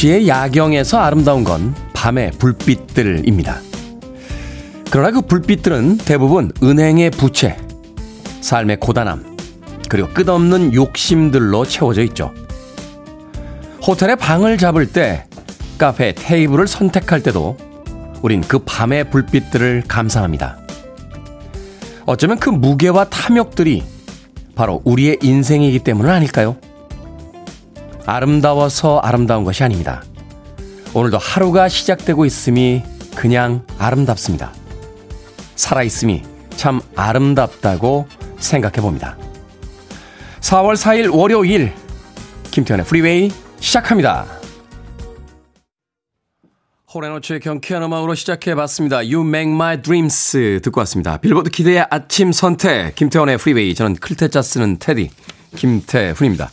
도시의 야경에서 아름다운 건 밤의 불빛들입니다. 그러나 그 불빛들은 대부분 은행의 부채, 삶의 고단함, 그리고 끝없는 욕심들로 채워져 있죠. 호텔에 방을 잡을 때, 카페 테이블을 선택할 때도 우린 그 밤의 불빛들을 감상합니다. 어쩌면 그 무게와 탐욕들이 바로 우리의 인생이기 때문은 아닐까요? 아름다워서 아름다운 것이 아닙니다. 오늘도 하루가 시작되고 있음이 그냥 아름답습니다. 살아있음이 참 아름답다고 생각해 봅니다. 4월 4일 월요일 김태훈의 프리웨이 시작합니다. 홀 앤 오츠의 경쾌한 음악으로 시작해봤습니다. You Make My Dreams 듣고 왔습니다. 빌보드 키드의 아침 선택 김태훈의 프리웨이 저는 클 태자 쓰는 태디 김태훈입니다.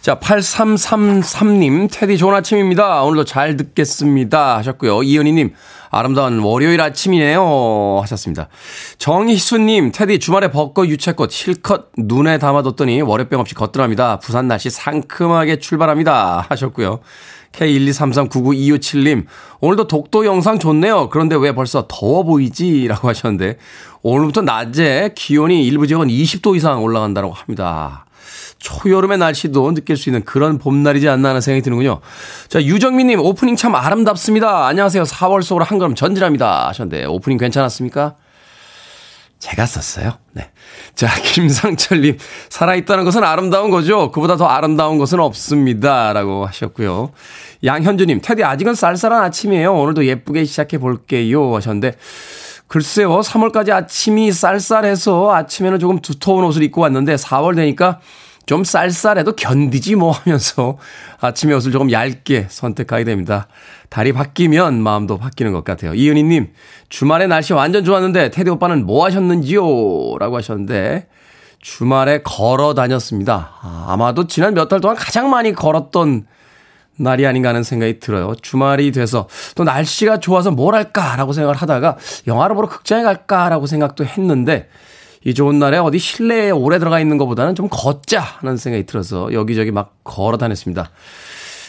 자, 8333님, 테디 좋은 아침입니다. 오늘도 잘 듣겠습니다. 하셨고요. 이현희님, 아름다운 월요일 아침이네요. 하셨습니다. 정희수님, 테디 주말에 벚꽃 유채꽃 실컷 눈에 담아뒀더니 월요병 없이 걷더랍니다. 부산 날씨 상큼하게 출발합니다. 하셨고요. K123399257님, 오늘도 독도 영상 좋네요. 그런데 왜 벌써 더워 보이지? 라고 하셨는데, 오늘부터 낮에 기온이 일부 지역은 20도 이상 올라간다고 합니다. 초여름의 날씨도 느낄 수 있는 그런 봄날이지 않나 하는 생각이 드는군요. 자, 유정민님, 오프닝 참 아름답습니다. 안녕하세요. 4월 속으로 한 걸음 전진합니다. 하셨는데, 오프닝 괜찮았습니까? 제가 썼어요. 네. 자, 김상철님, 살아있다는 것은 아름다운 거죠. 그보다 더 아름다운 것은 없습니다. 라고 하셨고요. 양현주님, 테디 아직은 쌀쌀한 아침이에요. 오늘도 예쁘게 시작해 볼게요. 하셨는데, 글쎄요, 3월까지 아침이 쌀쌀해서 아침에는 조금 두터운 옷을 입고 왔는데, 4월 되니까 좀 쌀쌀해도 견디지 뭐 하면서 아침에 옷을 조금 얇게 선택하게 됩니다. 달이 바뀌면 마음도 바뀌는 것 같아요. 이은희님, 주말에 날씨 완전 좋았는데 테디 오빠는 뭐 하셨는지요? 라고 하셨는데, 주말에 걸어 다녔습니다. 아, 마도 지난 몇 달 동안 가장 많이 걸었던 날이 아닌가 하는 생각이 들어요. 주말이 돼서 또 날씨가 좋아서 뭘 할까라고 생각을 하다가 영화를 보러 극장에 갈까라고 생각도 했는데, 이 좋은 날에 어디 실내에 오래 들어가 있는 것보다는 좀 걷자 하는 생각이 들어서 여기저기 막 걸어 다녔습니다.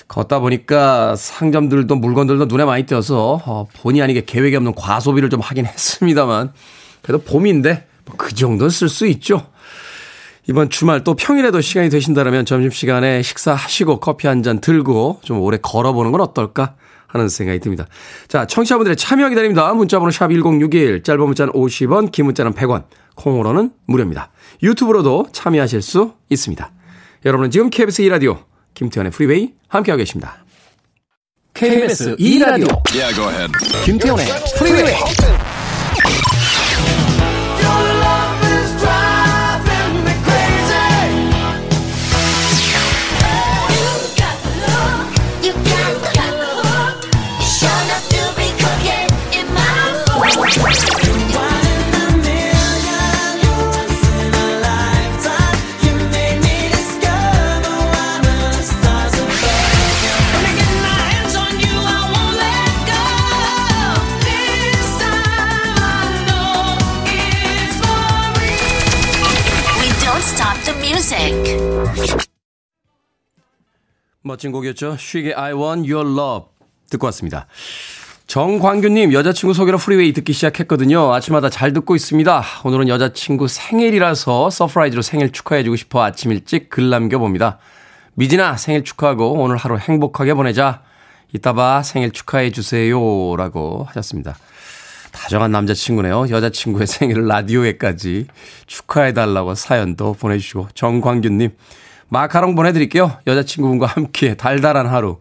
걷다 보니까 상점들도 물건들도 눈에 많이 띄어서 어, 본의 아니게 계획이 없는 과소비를 좀 하긴 했습니다만 그래도 봄인데 뭐 그 정도는 쓸 수 있죠. 이번 주말 또 평일에도 시간이 되신다면 점심시간에 식사하시고 커피 한 잔 들고 좀 오래 걸어보는 건 어떨까 하는 생각이 듭니다. 자, 청취자분들의 참여 기다립니다. 문자번호 샵 1061, 짧은 문자는 50원, 긴 문자는 100원, 콩으로는 무료입니다. 유튜브로도 참여하실 수 있습니다. 여러분은 지금 KBS 2라디오 김태훈의 프리웨이 함께하고 계십니다. KBS 2라디오 yeah, 김태훈의 프리웨이 멋진 곡이었죠. Chic의 I want your love 듣고 왔습니다. 정광규님 여자친구 소개로 프리웨이 듣기 시작했거든요. 아침마다 잘 듣고 있습니다. 오늘은 여자친구 생일이라서 surprise로 생일 축하해주고 싶어 아침 일찍 글 남겨봅니다. 미진아 생일 축하하고 오늘 하루 행복하게 보내자. 이따 봐 생일 축하해주세요 라고 하셨습니다. 다정한 남자친구네요. 여자친구의 생일을 라디오에까지 축하해달라고 사연도 보내주시고 정광규님 마카롱 보내드릴게요. 여자친구분과 함께 달달한 하루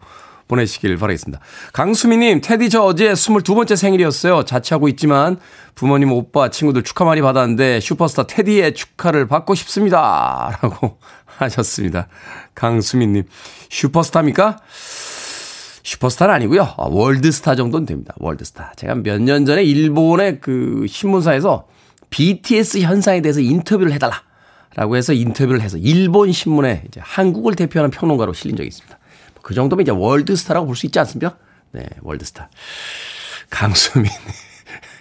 보내시길 바라겠습니다. 강수미님, 테디 저 어제 22번째 생일이었어요. 자취하고 있지만 부모님, 오빠, 친구들 축하 많이 받았는데 슈퍼스타 테디의 축하를 받고 싶습니다. 라고 하셨습니다. 강수미님, 슈퍼스타입니까? 슈퍼스타는 아니고요. 아, 월드스타 정도는 됩니다. 월드스타. 제가 몇 년 전에 일본의 그 신문사에서 BTS 현상에 대해서 인터뷰를 해달라. 라고 해서 인터뷰를 해서 일본 신문에 이제 한국을 대표하는 평론가로 실린 적이 있습니다. 그 정도면 이제 월드스타라고 볼 수 있지 않습니까? 네, 월드스타. 강수민.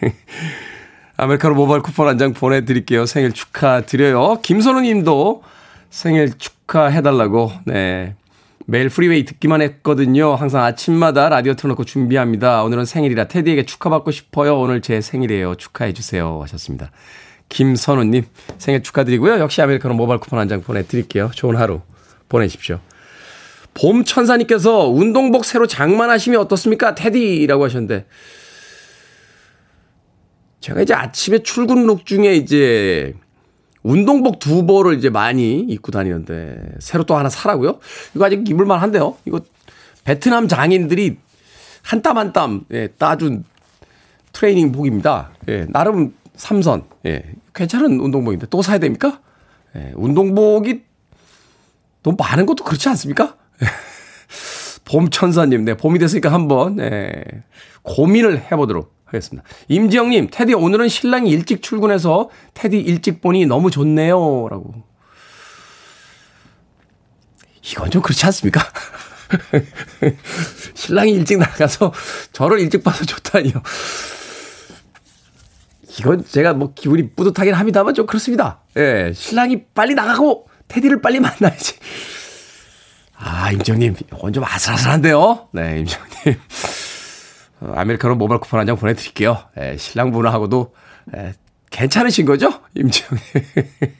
아메리카노 모바일 쿠폰 한 장 보내드릴게요. 생일 축하드려요. 김선우 님도 생일 축하해달라고, 네. 매일 프리웨이 듣기만 했거든요. 항상 아침마다 라디오 틀어놓고 준비합니다. 오늘은 생일이라 테디에게 축하받고 싶어요. 오늘 제 생일이에요. 축하해주세요. 하셨습니다. 김선우님 생일 축하드리고요. 역시 아메리카노 모바일 쿠폰 한 장 보내드릴게요. 좋은 하루 보내십시오. 봄 천사님께서 운동복 새로 장만하시면 어떻습니까? 테디라고 하셨는데 제가 이제 아침에 출근룩 중에 이제 운동복 두 벌을 이제 많이 입고 다니는데 새로 또 하나 사라고요? 이거 아직 입을만 한데요. 이거 베트남 장인들이 한 땀 한땀 예, 따준 트레이닝복입니다. 예, 나름 삼선. 예, 괜찮은 운동복인데 또 사야 됩니까? 예, 운동복이 돈 많은 것도 그렇지 않습니까? 봄천사님, 네, 봄이 됐으니까 한번, 네, 고민을 해보도록 하겠습니다. 임지영님, 테디 오늘은 신랑이 일찍 출근해서 테디 일찍 보니 너무 좋네요. 라고. 이건 좀 그렇지 않습니까? 신랑이 일찍 나가서 저를 일찍 봐서 좋다니요. 이건 제가 뭐 기분이 뿌듯하긴 합니다만 좀 그렇습니다. 예, 신랑이 빨리 나가고 테디를 빨리 만나야지. 아, 임정님, 이건 좀 아슬아슬한데요? 네, 임정님. 어, 아메리카노 모바일 쿠폰 한 장 보내드릴게요. 예, 신랑 분하고도 예, 괜찮으신 거죠? 임지영님.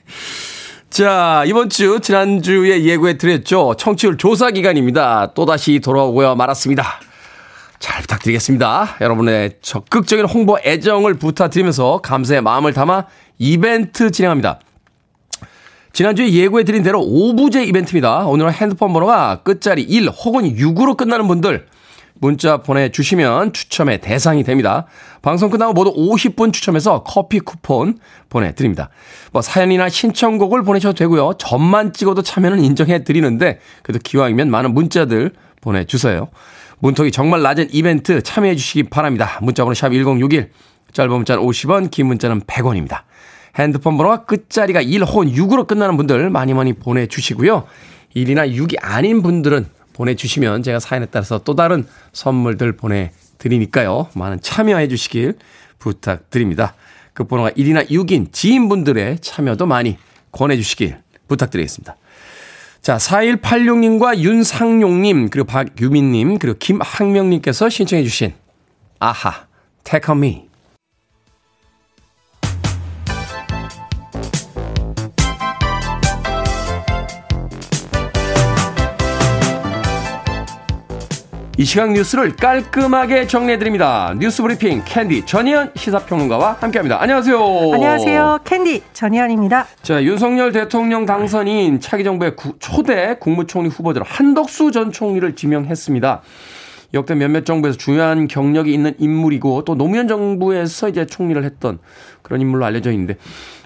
자, 이번 주, 지난주에 예고해 드렸죠. 청취율 조사 기간입니다. 또다시 돌아오고요. 말았습니다. 잘 부탁드리겠습니다. 여러분의 적극적인 홍보 애정을 부탁드리면서 감사의 마음을 담아 이벤트 진행합니다. 지난주에 예고해 드린 대로 오부제 이벤트입니다. 오늘은 핸드폰 번호가 끝자리 1 혹은 6으로 끝나는 분들 문자 보내주시면 추첨의 대상이 됩니다. 방송 끝나고 모두 50분 추첨해서 커피 쿠폰 보내드립니다. 뭐 사연이나 신청곡을 보내셔도 되고요. 점만 찍어도 참여는 인정해 드리는데 그래도 기왕이면 많은 문자들 보내주세요. 문턱이 정말 낮은 이벤트 참여해 주시기 바랍니다. 문자번호 샵 1061, 짧은 문자는 50원, 긴 문자는 100원입니다. 핸드폰 번호가 끝자리가 1 혹은 6으로 끝나는 분들 많이 많이 보내주시고요. 1이나 6이 아닌 분들은 보내주시면 제가 사연에 따라서 또 다른 선물들 보내드리니까요. 많은 참여해 주시길 부탁드립니다. 그 번호가 1이나 6인 지인분들의 참여도 많이 권해주시길 부탁드리겠습니다. 자, 4186님과 윤상용님, 그리고 박유민님, 그리고 김학명님께서 신청해주신 아하, Take on me. 이 시각 뉴스를 깔끔하게 정리해드립니다. 뉴스 브리핑 캔디 전희연 시사평론가와 함께합니다. 안녕하세요. 안녕하세요. 캔디 전희연입니다. 자, 윤석열 대통령 당선인 차기 정부의 구, 초대 국무총리 후보자로 한덕수 전 총리를 지명했습니다. 역대 몇몇 정부에서 중요한 경력이 있는 인물이고 또 노무현 정부에서 이제 총리를 했던 그런 인물로 알려져 있는데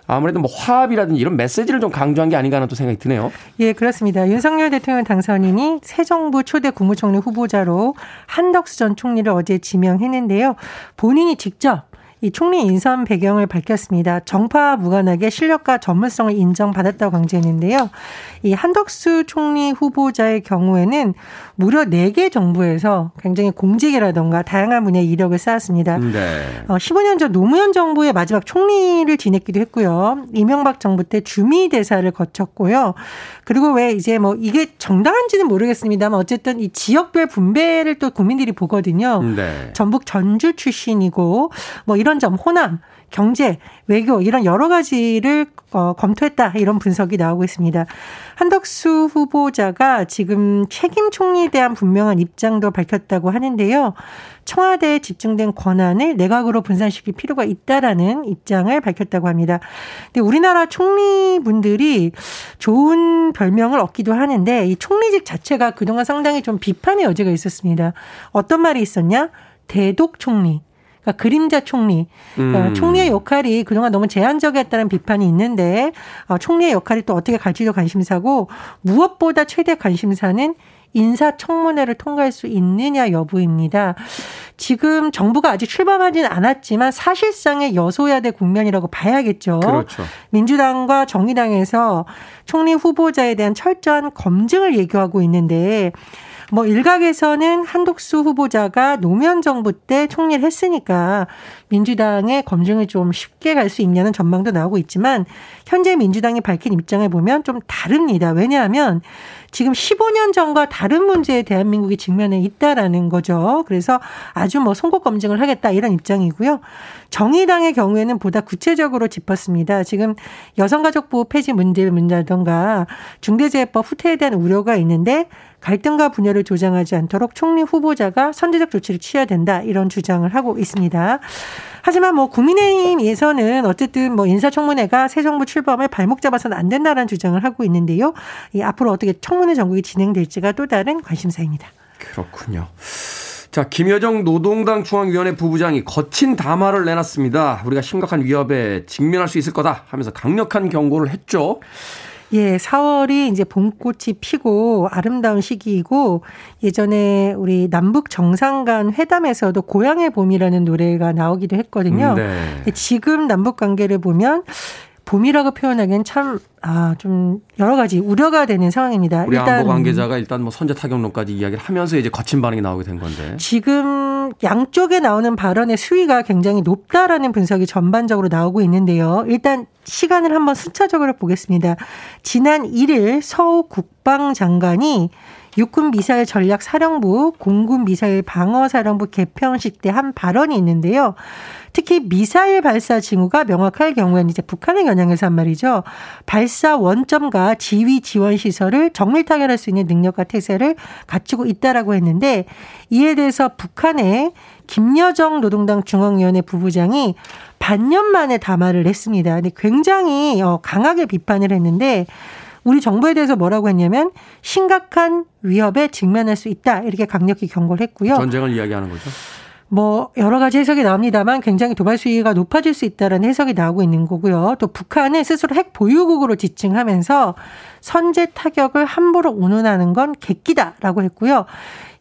아무래도 뭐 화합이라든지 이런 메시지를 좀 강조한 게 아닌가 하는 또 생각이 드네요. 예, 그렇습니다. 윤석열 대통령 당선인이 새 정부 초대 국무총리 후보자로 한덕수 전 총리를 어제 지명했는데요. 본인이 직접 이 총리 인선 배경을 밝혔습니다. 정파 무관하게 실력과 전문성을 인정받았다고 강조했는데요. 이 한덕수 총리 후보자의 경우에는 무려 4개 정부에서 굉장히 공직이라던가 다양한 분야의 이력을 쌓았습니다. 네. 어, 15년 전 노무현 정부의 마지막 총리를 지냈기도 했고요. 이명박 정부 때 주미 대사를 거쳤고요. 그리고 왜 이제 뭐 이게 정당한지는 모르겠습니다만 어쨌든 이 지역별 분배를 또 국민들이 보거든요. 네. 전북 전주 출신이고 뭐 이런 점 호남 경제, 외교 이런 여러 가지를 어, 검토했다 이런 분석이 나오고 있습니다. 한덕수 후보자가 지금 책임 총리에 대한 분명한 입장도 밝혔다고 하는데요. 청와대에 집중된 권한을 내각으로 분산시킬 필요가 있다라는 입장을 밝혔다고 합니다. 근데 우리나라 총리분들이 좋은 별명을 얻기도 하는데 이 총리직 자체가 그동안 상당히 좀 비판의 여지가 있었습니다. 어떤 말이 있었냐? 대독 총리. 그러니까 그림자 총리. 그러니까 음. 총리의 역할이 그동안 너무 제한적이었다는 비판이 있는데 어, 총리의 역할이 또 어떻게 갈지도 관심사고 무엇보다 최대 관심사는 인사청문회를 통과할 수 있느냐 여부입니다. 지금 정부가 아직 출범하지는 않았지만 사실상의 여소야대 국면이라고 봐야겠죠. 그렇죠. 민주당과 정의당에서 총리 후보자에 대한 철저한 검증을 예고하고 있는데 뭐 일각에서는 한독수 후보자가 노무현 정부 때 총리를 했으니까 민주당의 검증을 좀 쉽게 갈 수 있냐는 전망도 나오고 있지만 현재 민주당이 밝힌 입장을 보면 좀 다릅니다. 왜냐하면 지금 15년 전과 다른 문제에 대한민국이 직면해 있다라는 거죠. 그래서 아주 뭐 송곳 검증을 하겠다 이런 입장이고요. 정의당의 경우에는 보다 구체적으로 짚었습니다. 지금 여성가족부 폐지 문제 문제라던가 중대재해법 후퇴에 대한 우려가 있는데 갈등과 분열을 조장하지 않도록 총리 후보자가 선제적 조치를 취해야 된다 이런 주장을 하고 있습니다. 하지만 뭐 국민의힘에서는 어쨌든 뭐 인사청문회가 새 정부 출범에 발목 잡아서는 안 된다라는 주장을 하고 있는데요. 이 앞으로 어떻게 청문회 전국이 진행될지가 또 다른 관심사입니다. 그렇군요. 자, 김여정 노동당 중앙위원회 부부장이 거친 담화를 내놨습니다. 우리가 심각한 위협에 직면할 수 있을 거다 하면서 강력한 경고를 했죠. 예, 4월이 이제 봄꽃이 피고 아름다운 시기이고 예전에 우리 남북 정상 간 회담에서도 고향의 봄이라는 노래가 나오기도 했거든요. 네. 지금 남북 관계를 보면 봄이라고 표현하기엔 참, 아, 좀 여러 가지 우려가 되는 상황입니다. 우리 일단 안보 관계자가 일단 뭐 선제 타격론까지 이야기를 하면서 이제 거친 반응이 나오게 된 건데. 지금 양쪽에 나오는 발언의 수위가 굉장히 높다라는 분석이 전반적으로 나오고 있는데요. 일단 시간을 한번 순차적으로 보겠습니다. 지난 1일 서우 국방장관이 육군 미사일 전략 사령부 공군 미사일 방어 사령부 개편식 때 한 발언이 있는데요. 특히 미사일 발사 징후가 명확할 경우에는 이제 북한을 겨냥해서 한 말이죠. 발사 원점과 지휘 지원 시설을 정밀 타결할 수 있는 능력과 태세를 갖추고 있다라고 했는데 이에 대해서 북한의 김여정 노동당 중앙위원회 부부장이 반년 만에 담화를 했습니다. 근데 굉장히 어, 강하게 비판을 했는데 우리 정부에 대해서 뭐라고 했냐면 심각한 위협에 직면할 수 있다 이렇게 강력히 경고를 했고요. 전쟁을 이야기하는 거죠. 뭐 여러 가지 해석이 나옵니다만 굉장히 도발 수위가 높아질 수 있다라는 해석이 나오고 있는 거고요. 또 북한은 스스로 핵 보유국으로 지칭하면서 선제 타격을 함부로 운운하는 건 객기다라고 했고요.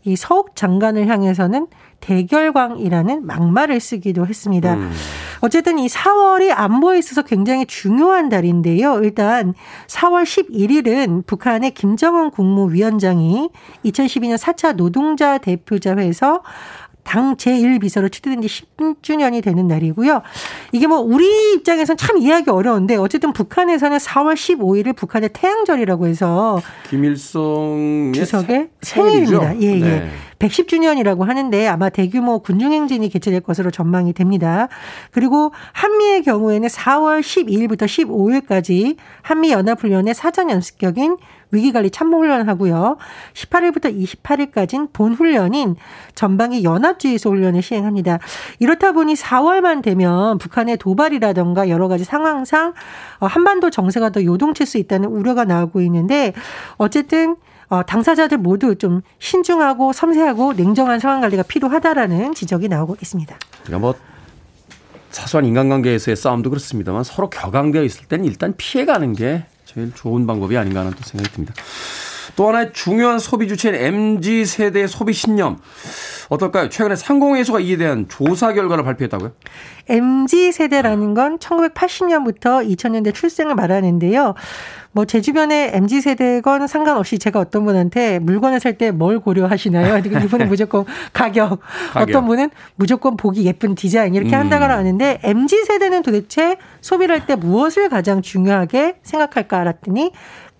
이 서욱 장관을 향해서는 대결광이라는 막말을 쓰기도 했습니다. 음. 어쨌든 이 4월이 안보에 있어서 굉장히 중요한 달인데요. 일단 4월 11일은 북한의 김정은 국무위원장이 2012년 4차 노동자 대표자회에서 당 제1비서로 추대된 지 10주년이 되는 날이고요. 이게 뭐 우리 입장에선 참 이해하기 어려운데 어쨌든 북한에서는 4월 15일을 북한의 태양절이라고 해서 김일성 주석의 생일입니다. 예, 예. 네. 110주년이라고 하는데 아마 대규모 군중행진이 개최될 것으로 전망이 됩니다. 그리고 한미의 경우에는 4월 12일부터 15일까지 한미 연합훈련의 사전 연습격인 위기관리 참모훈련을 하고요. 18일부터 28일까지는 본훈련인 전방위 연합주의소 훈련을 시행합니다. 이렇다 보니 4월만 되면 북한의 도발이라던가 여러 가지 상황상 어, 한반도 정세가 더 요동칠 수 있다는 우려가 나오고 있는데 어쨌든 어, 당사자들 모두 좀 신중하고 섬세하고 냉정한 상황 관리가 필요하다라는 지적이 나오고 있습니다. 그러니까 뭐 사소한 인간관계에서의 싸움도 그렇습니다만 서로 격앙되어 있을 때는 일단 피해가는 게 제일 좋은 방법이 아닌가 하는 또 생각이 듭니다. 또 하나의 중요한 소비 주체인 MZ 세대의 소비 신념 어떨까요? 최근에 상공회의소가 이에 대한 조사 결과를 발표했다고요? MZ 세대라는 건 1980년부터 2000년대 출생을 말하는데요. 뭐 제 주변에 MZ 세대건 상관없이 제가 어떤 분한테 물건을 살 때 뭘 고려하시나요? 이분은 무조건 가격, 가격, 어떤 분은 무조건 보기 예쁜 디자인 이렇게 음. 한다고 하는데 MZ 세대는 도대체 소비를 할 때 무엇을 가장 중요하게 생각할까 알았더니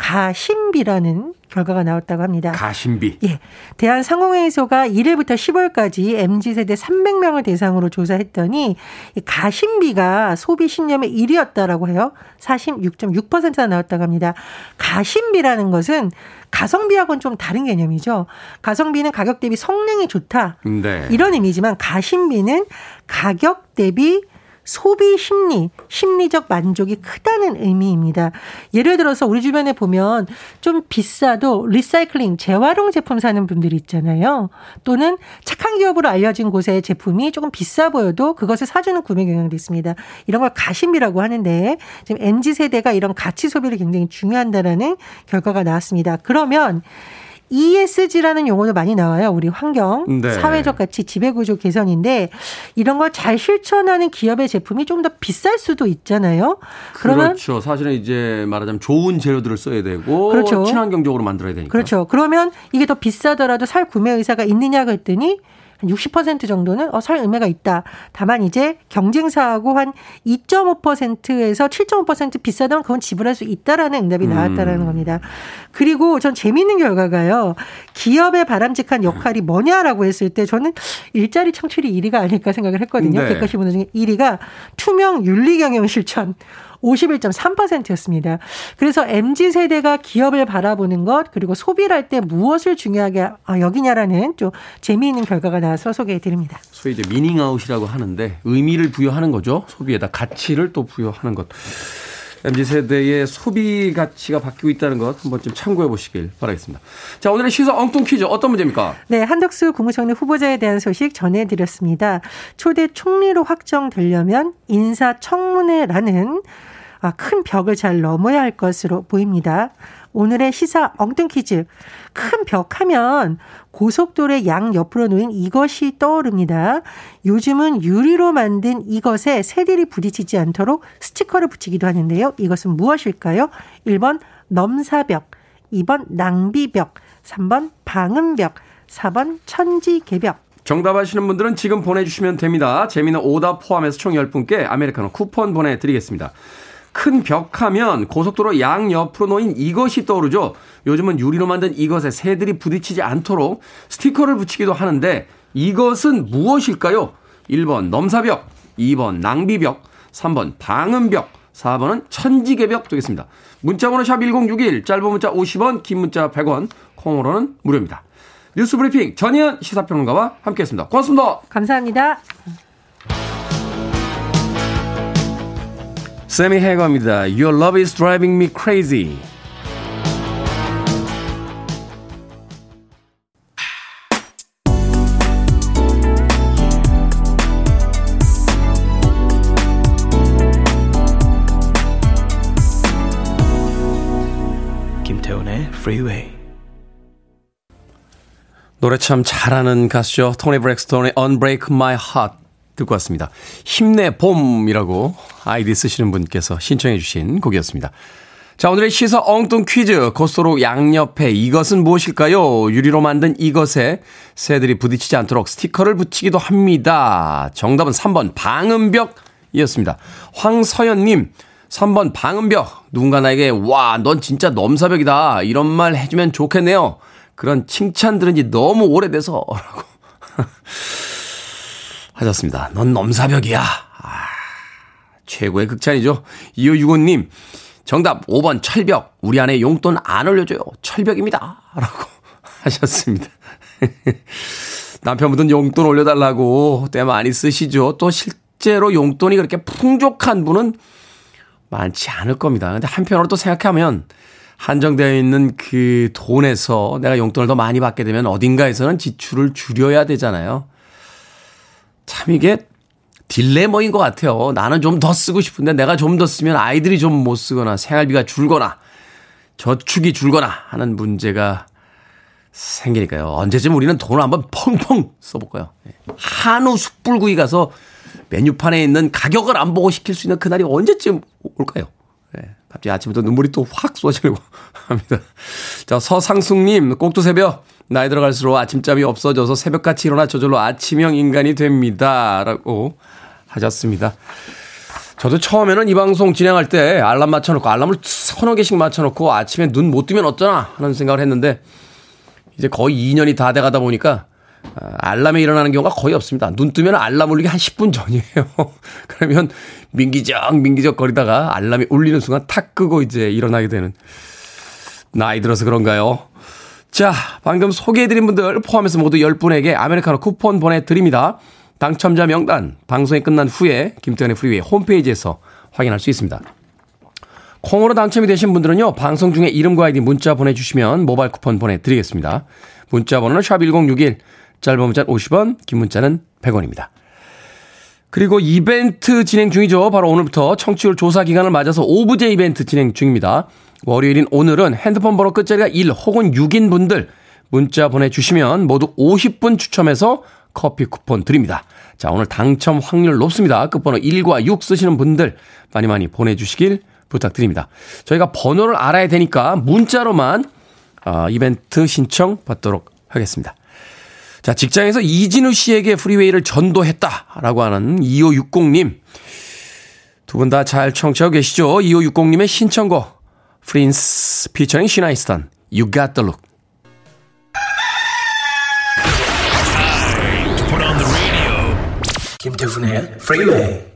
가심비라는 결과가 나왔다고 합니다. 가심비. 예. 대한상공회의소가 1일부터 10월까지 MZ세대 300명을 대상으로 조사했더니 가심비가 소비 신념의 1위였다라고 해요. 46.6%가 나왔다고 합니다. 가심비라는 것은 가성비하고는 좀 다른 개념이죠. 가성비는 가격 대비 성능이 좋다. 네. 이런 의미지만 가심비는 가격 대비 소비 심리, 심리적 만족이 크다는 의미입니다. 예를 들어서 우리 주변에 보면 좀 비싸도 리사이클링, 재활용 제품 사는 분들이 있잖아요. 또는 착한 기업으로 알려진 곳의 제품이 조금 비싸 보여도 그것을 사주는 구매 경향도 있습니다. 이런 걸 가심비라고 하는데 지금 MZ 세대가 이런 가치 소비를 굉장히 중요한다라는 결과가 나왔습니다. 그러면 ESG라는 용어도 많이 나와요. 우리 환경, 네. 사회적 가치, 지배구조 개선인데 이런 걸 잘 실천하는 기업의 제품이 좀 더 비쌀 수도 있잖아요. 그러면 그렇죠. 사실은 이제 말하자면 좋은 재료들을 써야 되고 그렇죠. 친환경적으로 만들어야 되니까. 그렇죠. 그러면 이게 더 비싸더라도 살 구매 의사가 있느냐고 했더니 한 60% 정도는 어, 살 의미가 있다. 다만 이제 경쟁사하고 한 2.5%에서 7.5% 비싸다면 그건 지불할 수 있다라는 응답이 나왔다라는 음. 겁니다. 그리고 전 재미있는 결과가요. 기업의 바람직한 역할이 뭐냐라고 했을 때 저는 일자리 창출이 1위가 아닐까 생각을 했거든요. 네. 객관식 분들 중에 1위가 투명 윤리 경영 실천. 51.3%였습니다. 그래서 MZ 세대가 기업을 바라보는 것 그리고 소비를 할 때 무엇을 중요하게 아, 여기냐라는 좀 재미있는 결과가 나와서 소개해 드립니다. 소위 이제 meaning out이라고 하는데 의미를 부여하는 거죠. 소비에다 가치를 또 부여하는 것. MZ 세대의 소비 가치가 바뀌고 있다는 것 한번 좀 참고해 보시길 바라겠습니다. 자, 오늘의 시사 엉뚱 퀴즈 어떤 문제입니까? 네, 한덕수 국무총리 후보자에 대한 소식 전해 드렸습니다. 초대 총리로 확정되려면 인사청문회라는 아, 큰 벽을 잘 넘어야 할 것으로 보입니다. 오늘의 시사 엉뚱 퀴즈. 큰 벽 하면 고속도로의 양 옆으로 놓인 이것이 떠오릅니다. 요즘은 유리로 만든 이것에 새들이 부딪히지 않도록 스티커를 붙이기도 하는데요. 이것은 무엇일까요? 1번 넘사벽, 2번 낭비벽, 3번 방음벽, 4번 천지개벽. 정답 아시는 분들은 지금 보내주시면 됩니다. 재미는 오답 포함해서 총 10분께 아메리카노 쿠폰 보내드리겠습니다. 큰 벽하면 고속도로 양옆으로 놓인 이것이 떠오르죠. 요즘은 유리로 만든 이것에 새들이 부딪히지 않도록 스티커를 붙이기도 하는데 이것은 무엇일까요? 1번 넘사벽, 2번 낭비벽, 3번 방음벽, 4번은 천지개벽 되겠습니다. 문자번호 샵 1061, 짧은 문자 50원, 긴 문자 100원, 콩으로는 무료입니다. 뉴스 브리핑 전희연 시사평론가와 함께했습니다. 고맙습니다. 감사합니다. 세미 해거입니다. Your love is driving me crazy. 김태훈의 Freeway. 노래 참 잘하는 가수죠. 토니 브렉스톤의 Unbreak My Heart. 듣고 왔습니다. 힘내 봄이라고 아이디 쓰시는 분께서 신청해 주신 곡이었습니다. 자, 오늘의 시사 엉뚱 퀴즈. 고스로 양옆에 이것은 무엇일까요? 유리로 만든 이것에 새들이 부딪히지 않도록 스티커를 붙이기도 합니다. 정답은 3번 방음벽이었습니다. 황서연님, 3번 방음벽. 누군가 나에게, 와, 넌 진짜 넘사벽이다. 이런 말 해주면 좋겠네요. 그런 칭찬 들은 지 너무 오래돼서. 라고. 하셨습니다. 넌 넘사벽이야. 아, 최고의 극찬이죠. 2565님, 정답 5번 철벽. 우리 안에 용돈 안 올려줘요. 철벽입니다. 라고 하셨습니다. 남편분은 용돈 올려달라고 때 많이 쓰시죠. 또 실제로 용돈이 그렇게 풍족한 분은 많지 않을 겁니다. 근데 한편으로 또 생각하면 한정되어 있는 그 돈에서 내가 용돈을 더 많이 받게 되면 어딘가에서는 지출을 줄여야 되잖아요. 참 이게 딜레머인 것 같아요. 나는 좀 더 쓰고 싶은데 내가 좀 더 쓰면 아이들이 좀 못 쓰거나 생활비가 줄거나 저축이 줄거나 하는 문제가 생기니까요. 언제쯤 우리는 돈을 한번 펑펑 써볼까요? 예. 한우 숯불구이 가서 메뉴판에 있는 가격을 안 보고 시킬 수 있는 그날이 언제쯤 올까요? 네. 갑자기 아침부터 눈물이 또 확 쏟아지려고 합니다. 자, 서상숙님, 꼭두 새벽. 나이 들어갈수록 아침잠이 없어져서 새벽같이 일어나 저절로 아침형 인간이 됩니다. 라고 하셨습니다. 저도 처음에는 이 방송 진행할 때 알람 맞춰놓고 알람을 서너 개씩 맞춰놓고 아침에 눈 못 뜨면 어쩌나 하는 생각을 했는데 이제 거의 2년이 다 돼가다 보니까 아, 알람에 일어나는 경우가 거의 없습니다. 눈 뜨면 알람 울리기 한 10분 전이에요. 그러면 민기적 민기적 거리다가 알람이 울리는 순간 탁 끄고 이제 일어나게 되는 나이 들어서 그런가요? 자, 방금 소개해드린 분들 포함해서 모두 10분에게 아메리카노 쿠폰 보내드립니다. 당첨자 명단 방송이 끝난 후에 김태훈의 프리웨이 홈페이지에서 확인할 수 있습니다. 콩으로 당첨이 되신 분들은요, 방송 중에 이름과 아이디 문자 보내주시면 모바일 쿠폰 보내드리겠습니다. 문자 번호는 샵1061, 짧은 문자는 50원, 긴 문자는 100원입니다. 그리고 이벤트 진행 중이죠. 바로 오늘부터 청취율 조사 기간을 맞아서 오브제 이벤트 진행 중입니다. 월요일인 오늘은 핸드폰 번호 끝자리가 1 혹은 6인 분들 문자 보내주시면 모두 50분 추첨해서 커피 쿠폰 드립니다. 자, 오늘 당첨 확률 높습니다. 끝번호 1과 6 쓰시는 분들 많이 많이 보내주시길 부탁드립니다. 저희가 번호를 알아야 되니까 문자로만 어, 이벤트 신청 받도록 하겠습니다. 자, 직장에서 이진우 씨에게 프리웨이를 전도했다라고 하는 2560님. 두 분 다 잘 청취하고 계시죠? 2560님의 신청곡. 프린스 피처링 시나 이스턴. You got the look. 김태훈의 프리웨이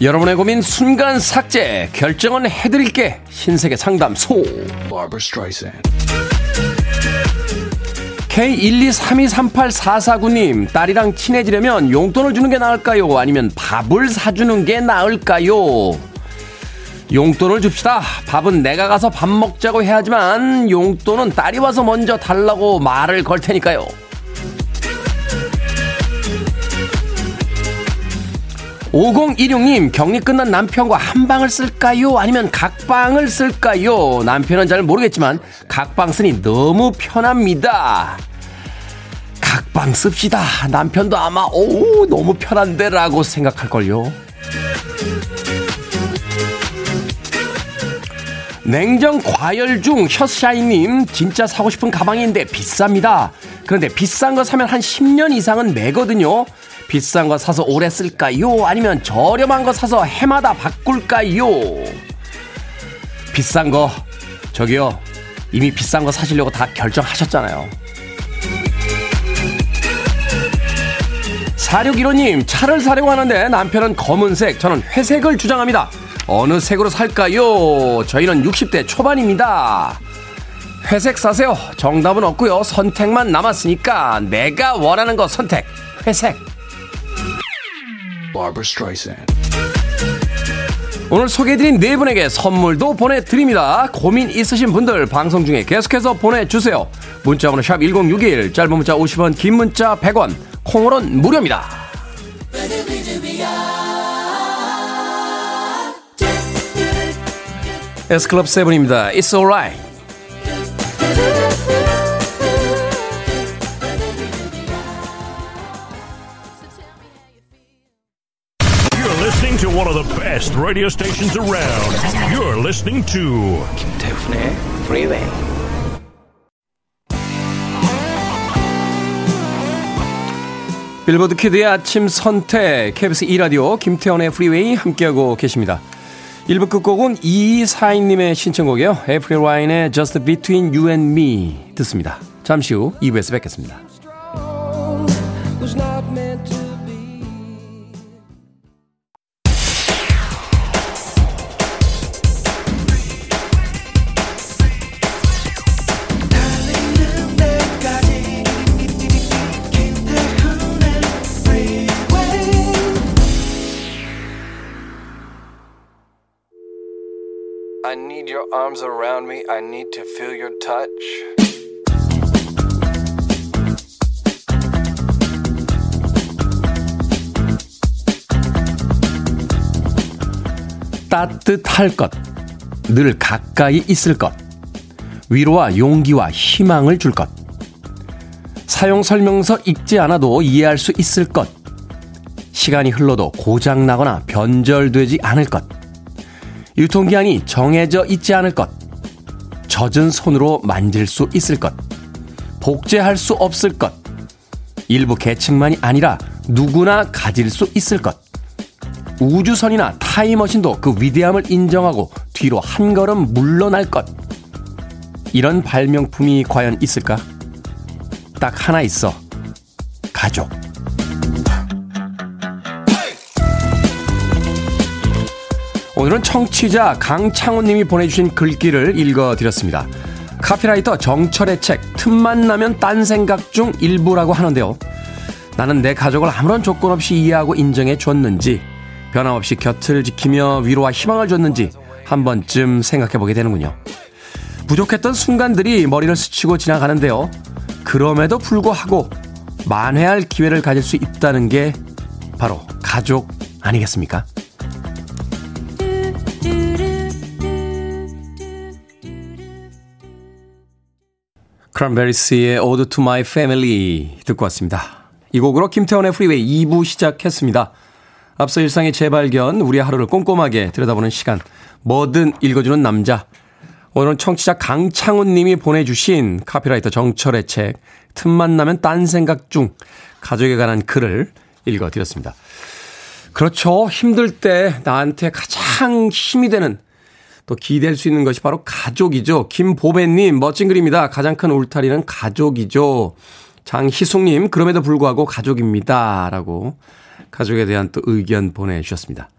여러분의 고민 순간 삭제. 결정은 해드릴게. 신세계 상담소. Barbara Streisand. K123238449님 딸이랑 친해지려면 용돈을 주는 게 나을까요? 아니면 밥을 사주는 게 나을까요? 용돈을 줍시다. 밥은 내가 가서 밥 먹자고 해야지만 용돈은 딸이 와서 먼저 달라고 말을 걸 테니까요 5016님, 격리 끝난 남편과 한 방을 쓸까요? 아니면 각방을 쓸까요? 남편은 잘 모르겠지만, 각방 쓰니 너무 편합니다. 각방 씁시다. 남편도 아마, 오, 너무 편한데? 라고 생각할걸요. 냉정 과열 중 혀샤이님 진짜 사고 싶은 가방인데 비쌉니다. 그런데 비싼 거 사면 한 10년 이상은 매거든요. 비싼 거 사서 오래 쓸까요? 아니면 저렴한 거 사서 해마다 바꿀까요? 비싼 거 저기요 이미 비싼 거 사시려고 다 결정하셨잖아요. 4615님 차를 사려고 하는데 남편은 검은색 저는 회색을 주장합니다. 어느 색으로 살까요? 저희는 60대 초반입니다. 회색 사세요. 정답은 없고요. 선택만 남았으니까 내가 원하는 거 선택. 회색. Barbara Streisand 오늘 소개해드린 네 분에게 선물도 보내드립니다. 고민 있으신 분들 방송 중에 계속해서 보내주세요. 문자번호 샵 1061, 짧은 문자 50원, 긴 문자 100원, 콩으로는 무료입니다. S클럽 7입니다. It's alright. Best radio stations around. You're listening to 김태훈의 프리웨이 빌보드 키드의 아침 선택 KBS 2 라디오 김태훈의 프리웨이 함께하고 계십니다. 1부 끝곡은 2242님의 신청곡이에요. 에이프릴 와인의 Just Between You and Me 듣습니다. 잠시 후 2부에서 뵙겠습니다. Your arms around me. I need to feel your touch. 따뜻할 것, 늘 가까이 있을 것, 위로와 용기와 희망을 줄 것, 사용 설명서 읽지 않아도 이해할 수 있을 것, 시간이 흘러도 고장나거나 변절되지 않을 것, 유통기한이 정해져 있지 않을 것, 젖은 손으로 만질 수 있을 것, 복제할 수 없을 것, 일부 계층만이 아니라 누구나 가질 수 있을 것, 우주선이나 타임머신도 그 위대함을 인정하고 뒤로 한 걸음 물러날 것. 이런 발명품이 과연 있을까? 딱 하나 있어. 가족. 오늘은 청취자 강창훈 님이 보내주신 글귀를 읽어드렸습니다. 카피라이터 정철의 책 틈만 나면 딴 생각 중 일부라고 하는데요. 나는 내 가족을 아무런 조건 없이 이해하고 인정해 줬는지 변함없이 곁을 지키며 위로와 희망을 줬는지 한 번쯤 생각해 보게 되는군요. 부족했던 순간들이 머리를 스치고 지나가는데요. 그럼에도 불구하고 만회할 기회를 가질 수 있다는 게 바로 가족 아니겠습니까? 크랜베리스의 Ode to My Family 듣고 왔습니다. 이 곡으로 김태훈의 프리웨이 2부 시작했습니다. 앞서 일상의 재발견, 우리의 하루를 꼼꼼하게 들여다보는 시간, 뭐든 읽어주는 남자. 오늘은 청취자 강창훈 님이 보내주신 카피라이터 정철의 책, 틈만 나면 딴 생각 중, 가족에 관한 글을 읽어드렸습니다. 그렇죠. 힘들 때 나한테 가장 힘이 되는 또 기댈 수 있는 것이 바로 가족이죠. 김보배님, 멋진 글입니다. 가장 큰 울타리는 가족이죠. 장희숙님, 그럼에도 불구하고 가족입니다. 라고 가족에 대한 또 의견 보내주셨습니다.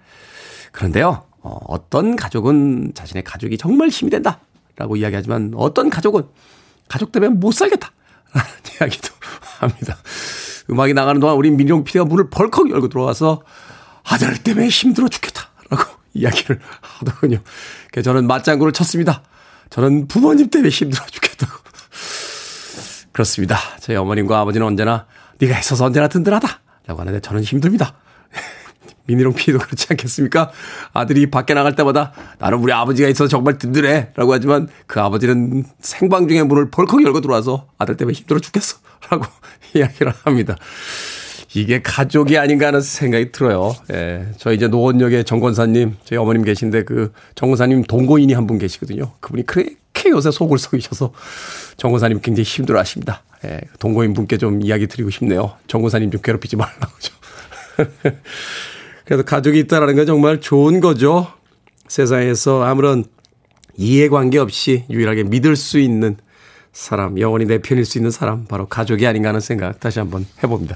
그런데요, 어, 어떤 가족은 자신의 가족이 정말 힘이 된다. 라고 이야기하지만 어떤 가족은 가족 때문에 못 살겠다. 라는 이야기도 합니다. 음악이 나가는 동안 우리 민용 PD가 문을 벌컥 열고 들어와서 아들 때문에 힘들어 죽겠다. 라고 이야기를 하더군요. 그래서 저는 맞장구를 쳤습니다. 저는 부모님 때문에 힘들어 죽겠다고. 그렇습니다. 저희 어머님과 아버지는 언제나 네가 있어서 언제나 든든하다. 라고 하는데 저는 힘듭니다. 미니롱 피도 그렇지 않겠습니까? 아들이 밖에 나갈 때마다 나는 우리 아버지가 있어서 정말 든든해. 라고 하지만 그 아버지는 생방 중에 문을 벌컥 열고 들어와서 아들 때문에 힘들어 죽겠어. 라고 이야기를 합니다. 이게 가족이 아닌가 하는 생각이 들어요. 예. 저 이제 노원역에 정권사님, 저희 어머님 계신데 그 정권사님 동거인이 한 분 계시거든요. 그분이 그렇게 요새 속을 썩이셔서 정권사님 굉장히 힘들어 하십니다. 예. 동거인 분께 좀 이야기 드리고 싶네요. 정권사님 좀 괴롭히지 말라고 좀. 그래서 가족이 있다라는 건 정말 좋은 거죠. 세상에서 아무런 이해관계 없이 유일하게 믿을 수 있는 사람, 영원히 내 편일 수 있는 사람, 바로 가족이 아닌가 하는 생각 다시 한번 해봅니다.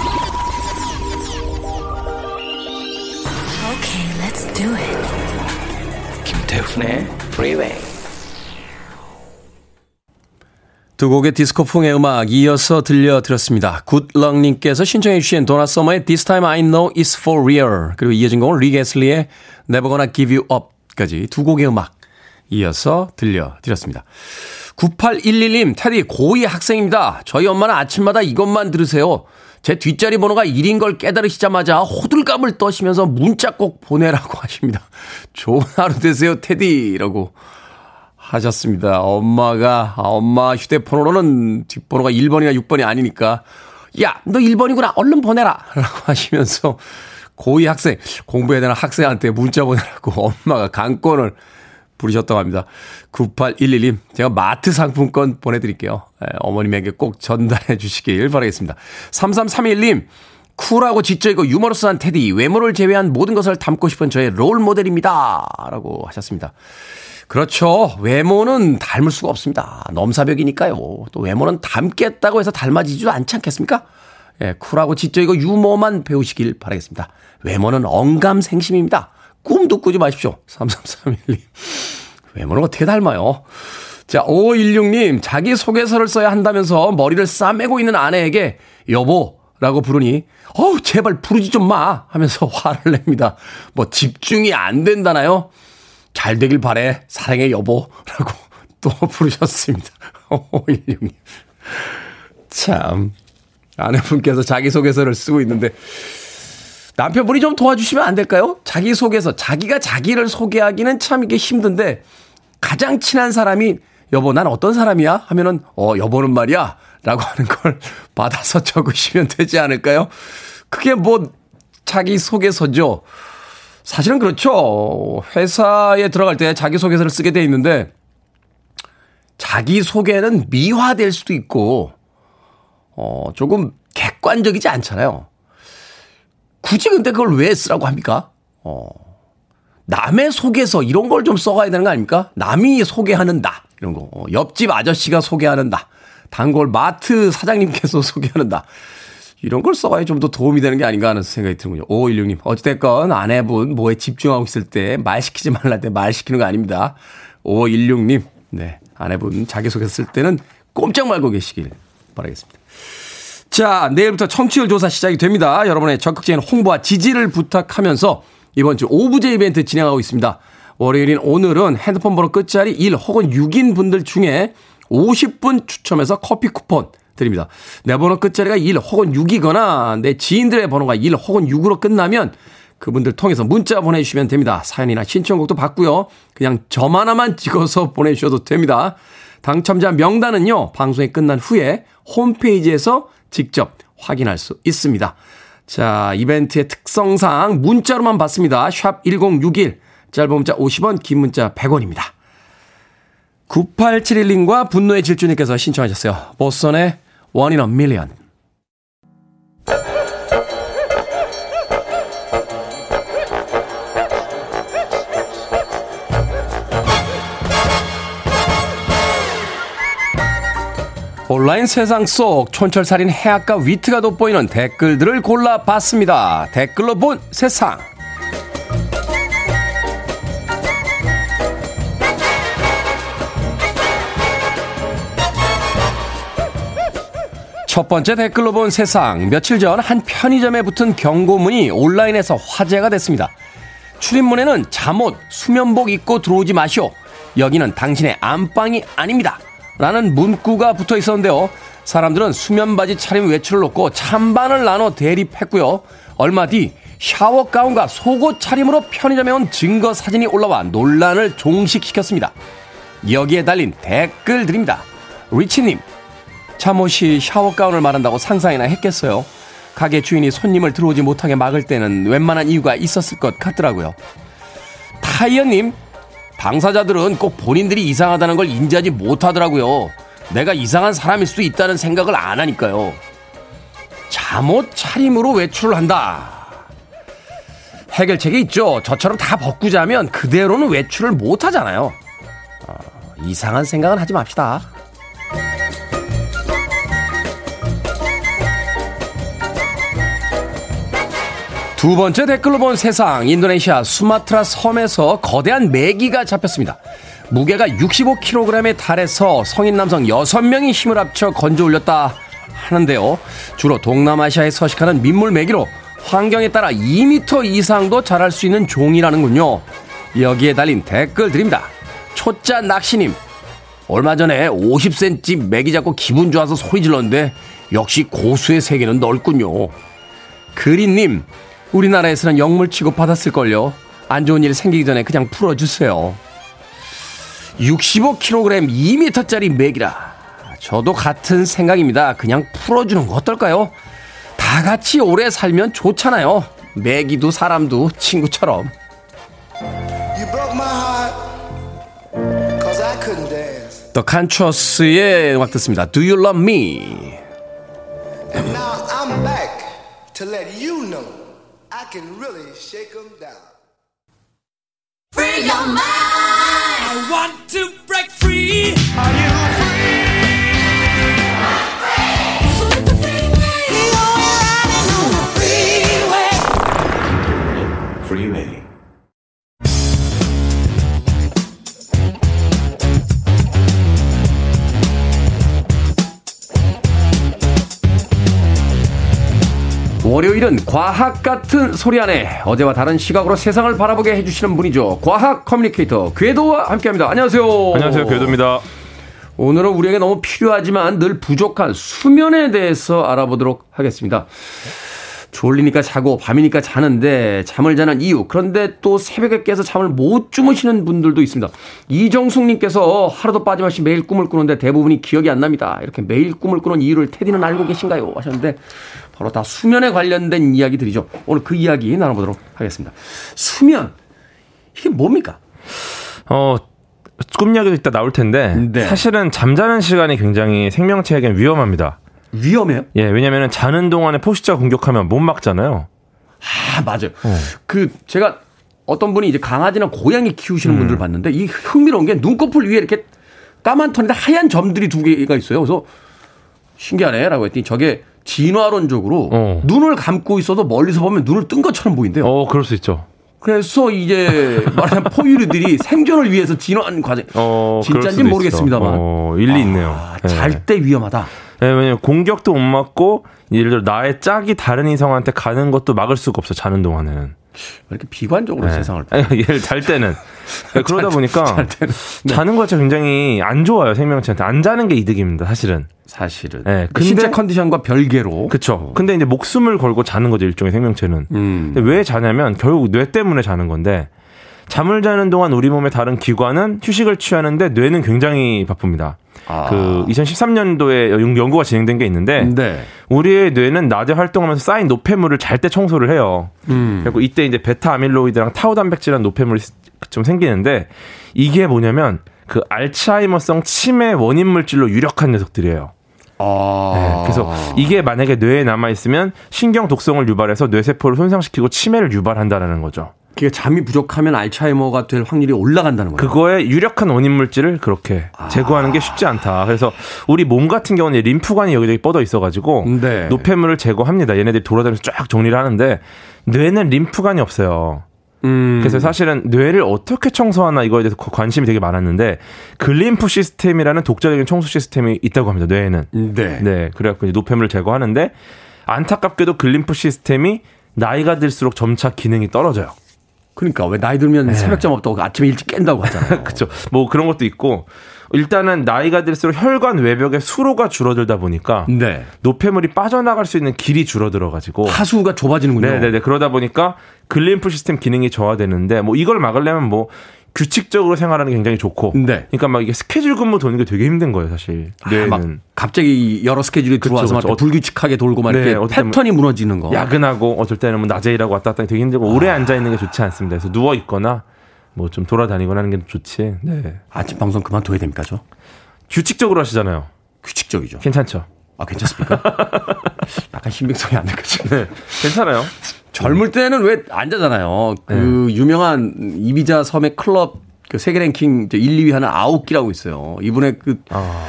Do it. 김태훈의 Freeway. 두 곡의 디스코풍의 음악 이어서 들려드렸습니다. 굿럭님께서 신청해 주신 도나 서머의 This Time I Know It's For Real 그리고 이어진 곡은 리게슬리의 Never Gonna Give You Up까지 두 곡의 음악 이어서 들려드렸습니다. 9811님, 테디 고2 학생입니다. 저희 엄마는 아침마다 이것만 들으세요. 제 뒷자리 번호가 1인 걸 깨달으시자마자 호들갑을 떠시면서 문자 꼭 보내라고 하십니다. 좋은 하루 되세요, 테디. 라고 하셨습니다. 엄마가, 아, 엄마 휴대폰으로는 뒷번호가 1번이나 6번이 아니니까, 야, 너 1번이구나. 얼른 보내라. 라고 하시면서, 고2 학생, 공부해야 되는 학생한테 문자 보내라고 엄마가 강권을 부르셨다고 합니다. 9811님, 제가 마트 상품권 보내드릴게요. 예, 어머님에게 꼭 전달해 주시길 바라겠습니다. 3331님, 쿨하고 지적이고 유머러스한 테디, 외모를 제외한 모든 것을 담고 싶은 저의 롤 모델입니다. 라고 하셨습니다. 그렇죠. 외모는 닮을 수가 없습니다. 넘사벽이니까요. 또 외모는 닮겠다고 해서 닮아지지도 않지 않겠습니까? 예, 쿨하고 지적이고 유머만 배우시길 바라겠습니다. 외모는 언감생심입니다. 꿈도 꾸지 마십시오. 3331님. 외모는 어떻게 닮아요? 자, 5516님, 자기소개서를 써야 한다면서 머리를 싸매고 있는 아내에게 여보 라고 부르니, 어우, 제발 부르지 좀 마! 하면서 화를 냅니다. 뭐, 집중이 안 된다나요? 잘 되길 바래. 사랑해, 여보 라고 또 부르셨습니다. 5516님. 참. 아내분께서 자기소개서를 쓰고 있는데, 남편분이 좀 도와주시면 안 될까요? 자기 소개서, 자기가 자기를 소개하기는 참 이게 힘든데, 가장 친한 사람이, 여보, 난 어떤 사람이야? 하면은, 어, 여보는 말이야. 라고 하는 걸 받아서 적으시면 되지 않을까요? 그게 뭐, 자기 소개서죠. 사실은 그렇죠. 회사에 들어갈 때 자기 소개서를 쓰게 돼 있는데, 자기 소개는 미화될 수도 있고, 어, 조금 객관적이지 않잖아요. 굳이 근데 그걸 왜 쓰라고 합니까? 어. 남의 소개서 이런 걸 좀 써가야 되는 거 아닙니까? 남이 소개하는 나 이런 거. 어, 옆집 아저씨가 소개하는 나. 단골 마트 사장님께서 소개하는 나. 이런 걸 써야 좀 더 도움이 되는 게 아닌가 하는 생각이 드는군요. 5516님. 어찌됐건 아내분 뭐에 집중하고 있을 때 말 시키지 말라 때말 시키는 거 아닙니다. 5516님. 네. 아내분 자기소개했을 때는 꼼짝 말고 계시길 바라겠습니다. 자, 내일부터 청취율 조사 시작이 됩니다. 여러분의 적극적인 홍보와 지지를 부탁하면서 이번 주 오브제 이벤트 진행하고 있습니다. 월요일인 오늘은 핸드폰 번호 끝자리 1 혹은 6인 분들 중에 50분 추첨해서 커피 쿠폰 드립니다. 내 번호 끝자리가 1 혹은 6이거나 내 지인들의 번호가 1 혹은 6으로 끝나면 그분들 통해서 문자 보내주시면 됩니다. 사연이나 신청곡도 받고요. 그냥 점 하나만 찍어서 보내주셔도 됩니다. 당첨자 명단은요, 방송이 끝난 후에 홈페이지에서 직접 확인할 수 있습니다. 자, 이벤트의 특성상 문자로만 받습니다. 샵 1061, 짧은 문자 50원, 긴 문자 100원입니다. 9871님과 분노의 질주님께서 신청하셨어요. 보선의 in a Million. 온라인 세상 속 촌철살인 해악과 위트가 돋보이는 댓글들을 골라봤습니다. 댓글로 본 세상. 첫 번째 댓글로 본 세상. 며칠 전 한 편의점에 붙은 경고문이 온라인에서 화제가 됐습니다. 출입문에는 잠옷, 수면복 입고 들어오지 마시오. 여기는 당신의 안방이 아닙니다. 라는 문구가 붙어 있었는데요. 사람들은 수면바지 차림 외출을 놓고 찬반을 나눠 대립했고요. 얼마 뒤 샤워 가운과 속옷 차림으로 편의점에 온 증거 사진이 올라와 논란을 종식시켰습니다. 여기에 달린 댓글들입니다. 리치님, 잠옷이 샤워 가운을 말한다고 상상이나 했겠어요. 가게 주인이 손님을 들어오지 못하게 막을 때는 웬만한 이유가 있었을 것 같더라고요. 타이어님, 당사자들은 꼭 본인들이 이상하다는 걸 인지하지 못하더라고요. 내가 이상한 사람일 수도 있다는 생각을 안 하니까요. 잠옷 차림으로 외출을 한다. 해결책이 있죠. 저처럼 다 벗고 자면 그대로는 외출을 못 하잖아요. 어, 이상한 생각은 하지 맙시다. 두 번째 댓글로 본 세상 인도네시아 수마트라 섬에서 거대한 메기가 잡혔습니다. 무게가 65kg에 달해서 성인 남성 6명이 힘을 합쳐 건져 올렸다 하는데요. 주로 동남아시아에 서식하는 민물 메기로 환경에 따라 2m 이상도 자랄 수 있는 종이라는군요. 여기에 달린 댓글 드립니다. 초짜 낚시님. 얼마 전에 50cm 메기 잡고 기분 좋아서 소리 질렀는데 역시 고수의 세계는 넓군요. 그린님. 우리나라에서는 영물 취급 받았을걸요. 안 좋은 일 생기기 전에 그냥 풀어주세요. 65kg 2m짜리 맥이라. 저도 같은 생각입니다. 그냥 풀어주는 거 어떨까요? 다 같이 오래 살면 좋잖아요. 맥이도 사람도 친구처럼. 더 칸처스의 음악 듣습니다. Do you love me? I can really shake 'em down. Free your mind. I want to break free. Are you 월요일은 과학 같은 소리 안에 어제와 다른 시각으로 세상을 바라보게 해주시는 분이죠. 과학 커뮤니케이터 궤도와 함께합니다. 안녕하세요. 안녕하세요, 궤도입니다. 오늘은 우리에게 너무 필요하지만 늘 부족한 수면에 대해서 알아보도록 하겠습니다. 졸리니까 자고 밤이니까 자는데 잠을 자는 이유 그런데 또 새벽에 깨서 잠을 못 주무시는 분들도 있습니다. 이정숙님께서 하루도 빠짐없이 매일 꿈을 꾸는데 대부분이 기억이 안 납니다. 이렇게 매일 꿈을 꾸는 이유를 테디는 알고 계신가요? 하셨는데 바로 다 수면에 관련된 이야기들이죠. 오늘 그 이야기 나눠보도록 하겠습니다. 수면 이게 뭡니까? 어, 꿈 이야기도 이따 나올 텐데 네. 사실은 잠자는 시간이 굉장히 생명체에겐 위험합니다. 위험해요? 예, 왜냐면은 자는 동안에 포식자 공격하면 못 막잖아요. 아, 맞아요. 그, 제가 어떤 분이 이제 강아지나 고양이 키우시는 분들 봤는데 이 흥미로운 게 눈꺼풀 위에 이렇게 까만 턴인데 하얀 점들이 두 개가 있어요. 그래서 신기하네. 라고 했더니 저게 진화론적으로 어. 눈을 감고 있어도 멀리서 보면 눈을 뜬 것처럼 보인대요. 어, 그럴 수 있죠. 그래서 이제 말하자면 포유류들이 생존을 위해서 진화한 과정. 어, 진짜인지 모르겠습니다만. 어, 일리 있네요. 아, 예. 잘때 위험하다. 네, 왜냐면 공격도 못 맞고 예를 들어 나의 짝이 다른 이성한테 가는 것도 막을 수가 없어 자는 동안에는. 왜 이렇게 비관적으로 네. 세상을. 얘를 잘 때는 네, 그러다 보니까 잘 때는. 네. 자는 거 자체가 굉장히 안 좋아요 생명체한테 안 자는 게 이득입니다 사실은. 사실은. 네, 그 신체 근데- 컨디션과 별개로. 그렇죠. 근데 이제 목숨을 걸고 자는 거죠 일종의 생명체는. 음. 근데 왜 자냐면 결국 뇌 때문에 자는 건데 잠을 자는 동안 우리 몸의 다른 기관은 휴식을 취하는데 뇌는 굉장히 바쁩니다. 아. 그 2013년도에 연구가 진행된 게 있는데 네. 우리의 뇌는 낮에 활동하면서 쌓인 노폐물을 잘 때 청소를 해요. 음. 그리고 이때 이제 베타 아밀로이드랑 타우 단백질이라는 노폐물이 좀 생기는데 이게 뭐냐면 그 알츠하이머성 치매 원인 물질로 유력한 녀석들이에요. 아. 네, 그래서 이게 만약에 뇌에 남아 있으면 신경 독성을 유발해서 뇌세포를 손상시키고 치매를 유발한다라는 거죠. 그게 잠이 부족하면 알츠하이머가 될 확률이 올라간다는 거예요. 그거의 유력한 원인 물질을 그렇게 제거하는 게 쉽지 않다. 그래서 우리 몸 같은 경우는 림프관이 여기저기 뻗어 있어가지고 네. 노폐물을 제거합니다. 얘네들이 돌아다니면서 쫙 정리를 하는데 뇌는 림프관이 없어요. 음. 그래서 사실은 뇌를 어떻게 청소하나 이거에 대해서 관심이 되게 많았는데 글림프 시스템이라는 독자적인 청소 시스템이 있다고 합니다. 뇌에는. 네. 네, 그래갖고 이제 노폐물을 제거하는데 안타깝게도 글림프 시스템이 나이가 들수록 점차 기능이 떨어져요. 그러니까 왜 나이 들면 새벽 잠 없다고 아침에 일찍 깬다고 하잖아요. 그렇죠. 뭐 그런 것도 있고 일단은 나이가 들수록 혈관 외벽의 수로가 줄어들다 보니까 네. 노폐물이 빠져나갈 수 있는 길이 줄어들어 가지고 하수가 좁아지는군요. 네 네 네 그러다 보니까 글림프 시스템 기능이 저하되는데 뭐 이걸 막으려면 뭐 규칙적으로 생활하는 게 굉장히 좋고 네. 그러니까 막 이게 스케줄 근무 도는 게 되게 힘든 거예요 사실 아, 뇌는 막 갑자기 여러 스케줄이 들어와서 막 그쵸. 불규칙하게 돌고 막 네, 이렇게 패턴이 무너지는 거. 야근하고 어쩔 때는 뭐 낮에 일하고 왔다 갔다 되게 힘들고 오래 앉아 있는 게 좋지 않습니다 그래서 누워 있거나 뭐 좀 돌아다니거나 하는 게 좋지 네 아침 방송 그만둬야 됩니까, 저? 규칙적으로 하시잖아요 규칙적이죠. 괜찮죠 아, 괜찮습니까? 약간 신빙성이 안 될거죠. 네 괜찮아요 젊을 때는 왜 안 자잖아요. 그 네. 유명한 이비자 섬의 클럽 그 세계 랭킹 이제 1, 2위 하는 아웃기라고 있어요. 이분의 그 아.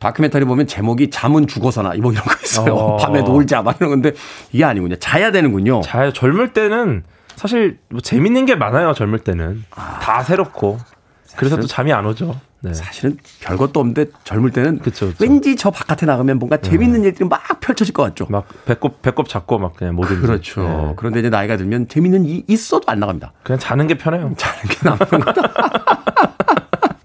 다큐멘터리 보면 제목이 잠은 죽어서나 뭐 이런 거 있어요. 어. 밤에 놀자 막 이런 건데 이게 아니군요. 자야 되는군요. 잘 젊을 때는 사실 뭐 재밌는 게 많아요. 젊을 때는 다 새롭고 그래서 또 잠이 안 오죠. 네. 사실은 별것도 없는데 젊을 때는 그쵸, 그쵸. 왠지 저 바깥에 나가면 뭔가 재밌는 일들이 막 펼쳐질 것 같죠. 막 배꼽 배꼽 잡고 막 그냥 뭐든지. 그렇죠. 네. 그런데 이제 나이가 들면 재밌는 일이 있어도 안 나갑니다. 그냥 자는 게 편해요. 자는 게 남는 거다.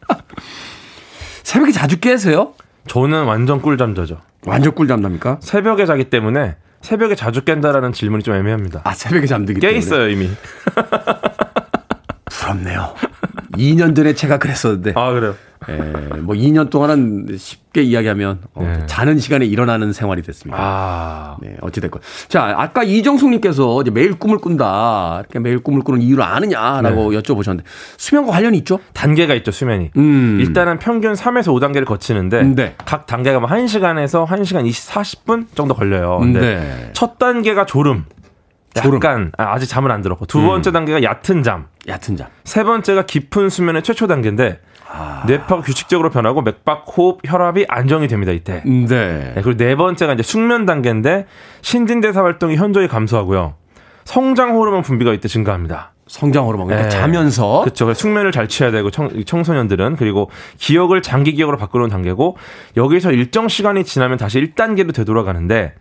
새벽에 자주 깨세요? 저는 완전 꿀잠 자죠. 완전 꿀잠 납니까? 새벽에 자기 때문에 새벽에 자주 깬다라는 질문이 좀 애매합니다. 아, 새벽에 잠들기 깨 때문에. 있어요 이미. 부럽네요. 2년 전에 제가 그랬었는데. 아 그래요. 예, 뭐 2년 동안은 쉽게 이야기하면 어, 네. 자는 시간에 일어나는 생활이 됐습니다. 아 네, 어찌됐건. 자, 아까 이정숙님께서 이제 매일 꿈을 꾼다. 이렇게 매일 꿈을 꾸는 이유를 아느냐라고 네. 여쭤보셨는데 수면과 관련이 있죠? 단계가 있죠 수면이. 음. 일단은 평균 3에서 5단계를 거치는데 네. 각 단계가 뭐 1시간에서 1시간 20, 40분 정도 걸려요. 근데 네. 첫 단계가 졸음. 약간 아, 아직 잠을 안 들었고 두 번째 단계가 얕은 잠. 얕은 잠. 세 번째가 깊은 수면의 최초 단계인데 아. 뇌파가 규칙적으로 변하고 맥박, 호흡, 혈압이 안정이 됩니다 이때. 네. 네, 그리고 네 번째가 이제 숙면 단계인데 신진대사 활동이 현저히 감소하고요. 성장 호르몬 분비가 이때 증가합니다. 성장 호르몬. 그러니까 네. 자면서 그렇죠. 숙면을 잘 취해야 되고 청, 청소년들은 그리고 기억을 장기 기억으로 바꾸는 단계고 여기서 일정 시간이 지나면 다시 1단계로 되돌아가는데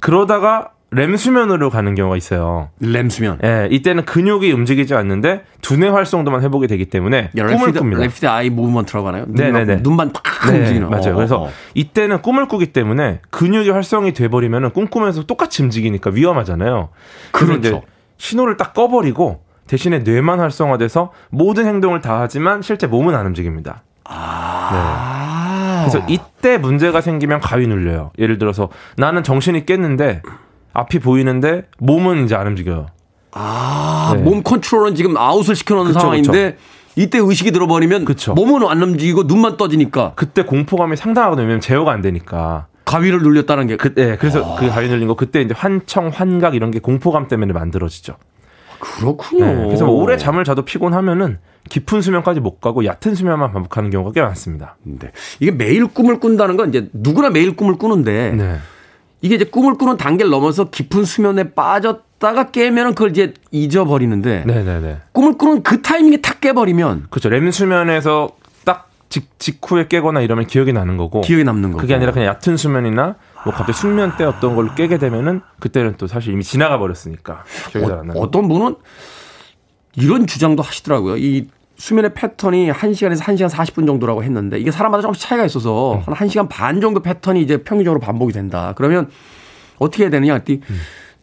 그러다가 렘 수면으로 가는 경우가 있어요. 렘 수면. 예, 이때는 근육이 움직이지 않는데 두뇌 활성도만 회복이 되기 때문에 꿈을 꿉니다. 레피드 아이 무브먼트라고 하나요? 네네네. 눈만 팍 네, 움직이는. 맞아요. 어, 그래서 어. 이때는 꿈을 꾸기 때문에 근육이 활성이 돼버리면 꿈꾸면서 똑같이 움직이니까 위험하잖아요. 그래서 그렇죠. 신호를 딱 꺼버리고 대신에 뇌만 활성화돼서 모든 행동을 다 하지만 실제 몸은 안 움직입니다. 아. 그래서 이때 문제가 생기면 가위 눌려요. 예를 들어서 나는 정신이 깼는데 앞이 보이는데 몸은 이제 안 움직여요. 아, 네. 몸 컨트롤은 지금 아웃을 시켜놓는 그쵸, 상황인데 이때 의식이 들어버리면 그쵸. 몸은 안 움직이고 눈만 떠지니까 그때 공포감이 상당하거든요. 왜냐면 제어가 안 되니까. 가위를 눌렸다는 게 그, 예, 그래서 그 가위 눌린 거 그때 이제 환청, 환각 이런 게 공포감 때문에 만들어지죠. 그렇군요. 네, 그래서 뭐 오래 잠을 자도 피곤하면은 깊은 수면까지 못 가고 얕은 수면만 반복하는 경우가 꽤 많습니다. 네. 이게 매일 꿈을 꾼다는 건 이제 누구나 매일 꿈을 꾸는데 네. 이게 이제 꿈을 꾸는 단계를 넘어서 깊은 수면에 빠졌다가 깨면은 그걸 이제 잊어버리는데 네네네. 꿈을 꾸는 그 타이밍에 탁 깨버리면 그렇죠. 렘 수면에서 딱 직, 직후에 깨거나 이러면 기억이 나는 거고. 기억에 남는 거고. 그게 아니라 그냥 얕은 수면이나 뭐 갑자기 숙면 때 어떤 걸 깨게 되면은 그때는 또 사실 이미 지나가 버렸으니까 기억이 잘안 나요. 어, 떤 분은 이런 주장도 하시더라고요. 이 수면의 패턴이 1시간에서 1시간 40분 정도라고 했는데 이게 사람마다 조금씩 차이가 있어서 한 1시간 반 정도 패턴이 이제 평균적으로 반복이 된다. 그러면 어떻게 해야 되느냐? 했더니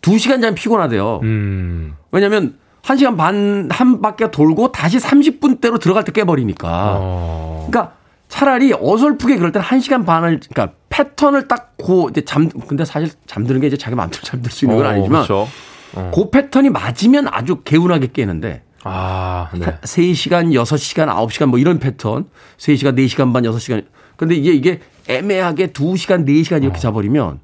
2시간 자면 피곤하대요. 음. 왜냐면 1시간 반 한 바퀴 돌고 다시 30분대로 들어갈 때 깨버리니까. 어. 그러니까 차라리 어설프게 그럴 때는 1시간 반을 그러니까 패턴을 딱 고 이제 잠 근데 사실 잠드는 게 이제 자기 마음대로 잠들 수 있는 건 어, 아니지만 그렇죠. 어. 그 패턴이 맞으면 아주 개운하게 깨는데 아, 네. 3시간, 6시간, 9시간 뭐 이런 패턴. 3시간, 4시간 반, 6시간. 근데 이게 이게 애매하게 2시간, 4시간 이렇게 자버리면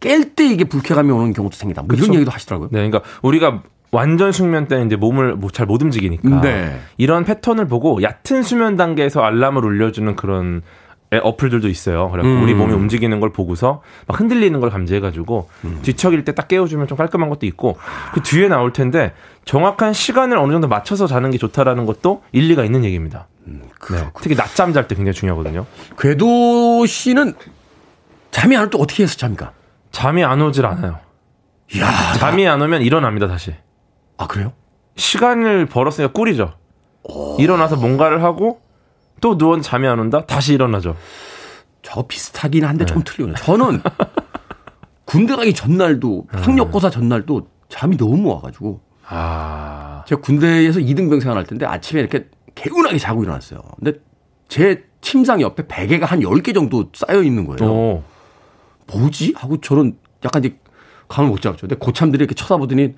깰 때 이게 불쾌감이 오는 경우도 생긴다. 뭐 이런 그쵸. 얘기도 하시더라고요. 네, 그러니까 우리가 완전 숙면 때는 이제 몸을 뭐잘못 움직이니까 네. 이런 패턴을 보고 얕은 수면 단계에서 알람을 울려주는 그런 애- 어플들도 있어요. 그래서 음. 우리 몸이 움직이는 걸 보고서 막 흔들리는 걸 감지해가지고 음. 뒤척일 때 딱 깨워주면 좀 깔끔한 것도 있고 그 뒤에 나올 텐데 정확한 시간을 어느 정도 맞춰서 자는 게 좋다라는 것도 일리가 있는 얘기입니다. 음, 네, 특히 낮잠 잘 때 굉장히 중요하거든요. 궤도 씨는 잠이 안 올 때 어떻게 해서 잡니까? 잠이 안 오질 않아요. 이야. 잠이 안 오면 일어납니다 다시. 아, 그래요? 시간을 벌었으니까 꿀이죠. 일어나서 뭔가를 하고 또 누웠는데 잠이 안 온다? 다시 일어나죠. 저 비슷하긴 한데 네. 좀 틀려요. 저는 군대 가기 전날도 네. 학력고사 전날도 잠이 너무 와가지고 아. 제가 군대에서 2등병 생활할 텐데 아침에 이렇게 개운하게 자고 일어났어요. 근데 제 침상 옆에 베개가 한 10개 정도 쌓여 있는 거예요. 오. 뭐지? 하고 저는 약간 이제 감을 못 잡죠. 근데 고참들이 이렇게 쳐다보더니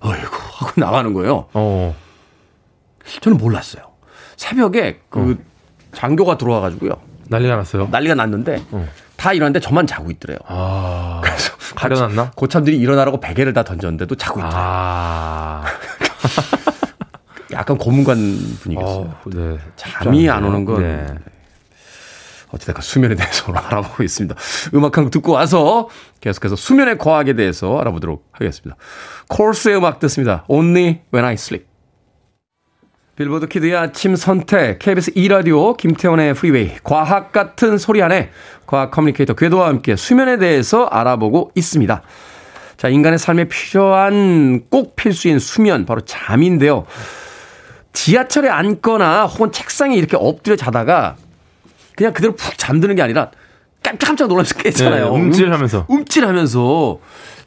어이구 하고 나가는 거예요. 어. 저는 몰랐어요. 새벽에 그 장교가 들어와 가지고요. 난리가 났어요. 난리가 났는데 어. 다 일어났는데 저만 자고 있더래요. 아. 가려놨나? 고참들이 일어나라고 베개를 다 던졌는데도 자고 있더래요. 아. 약간 고문관 분위기였어요. 어, 네. 잠이 안 오는 건 네. 어찌됐건 수면에 대해서 오늘 알아보고 있습니다. 음악 한 곡 듣고 와서 계속해서 수면의 과학에 대해서 알아보도록 하겠습니다. 코어스의 음악 듣습니다. Only When I Sleep. 빌보드 키드의 아침 선택, KBS 2라디오, 김태훈의 프리웨이, 과학 같은 소리 하네 과학 커뮤니케이터 궤도와 함께 수면에 대해서 알아보고 있습니다. 자, 인간의 삶에 필요한 꼭 필수인 수면, 바로 잠인데요. 지하철에 앉거나 혹은 책상에 이렇게 엎드려 자다가 그냥 그대로 푹 잠드는 게 아니라 깜짝깜짝 놀라면서 깨잖아요. 네, 움찔하면서. 움- 움찔하면서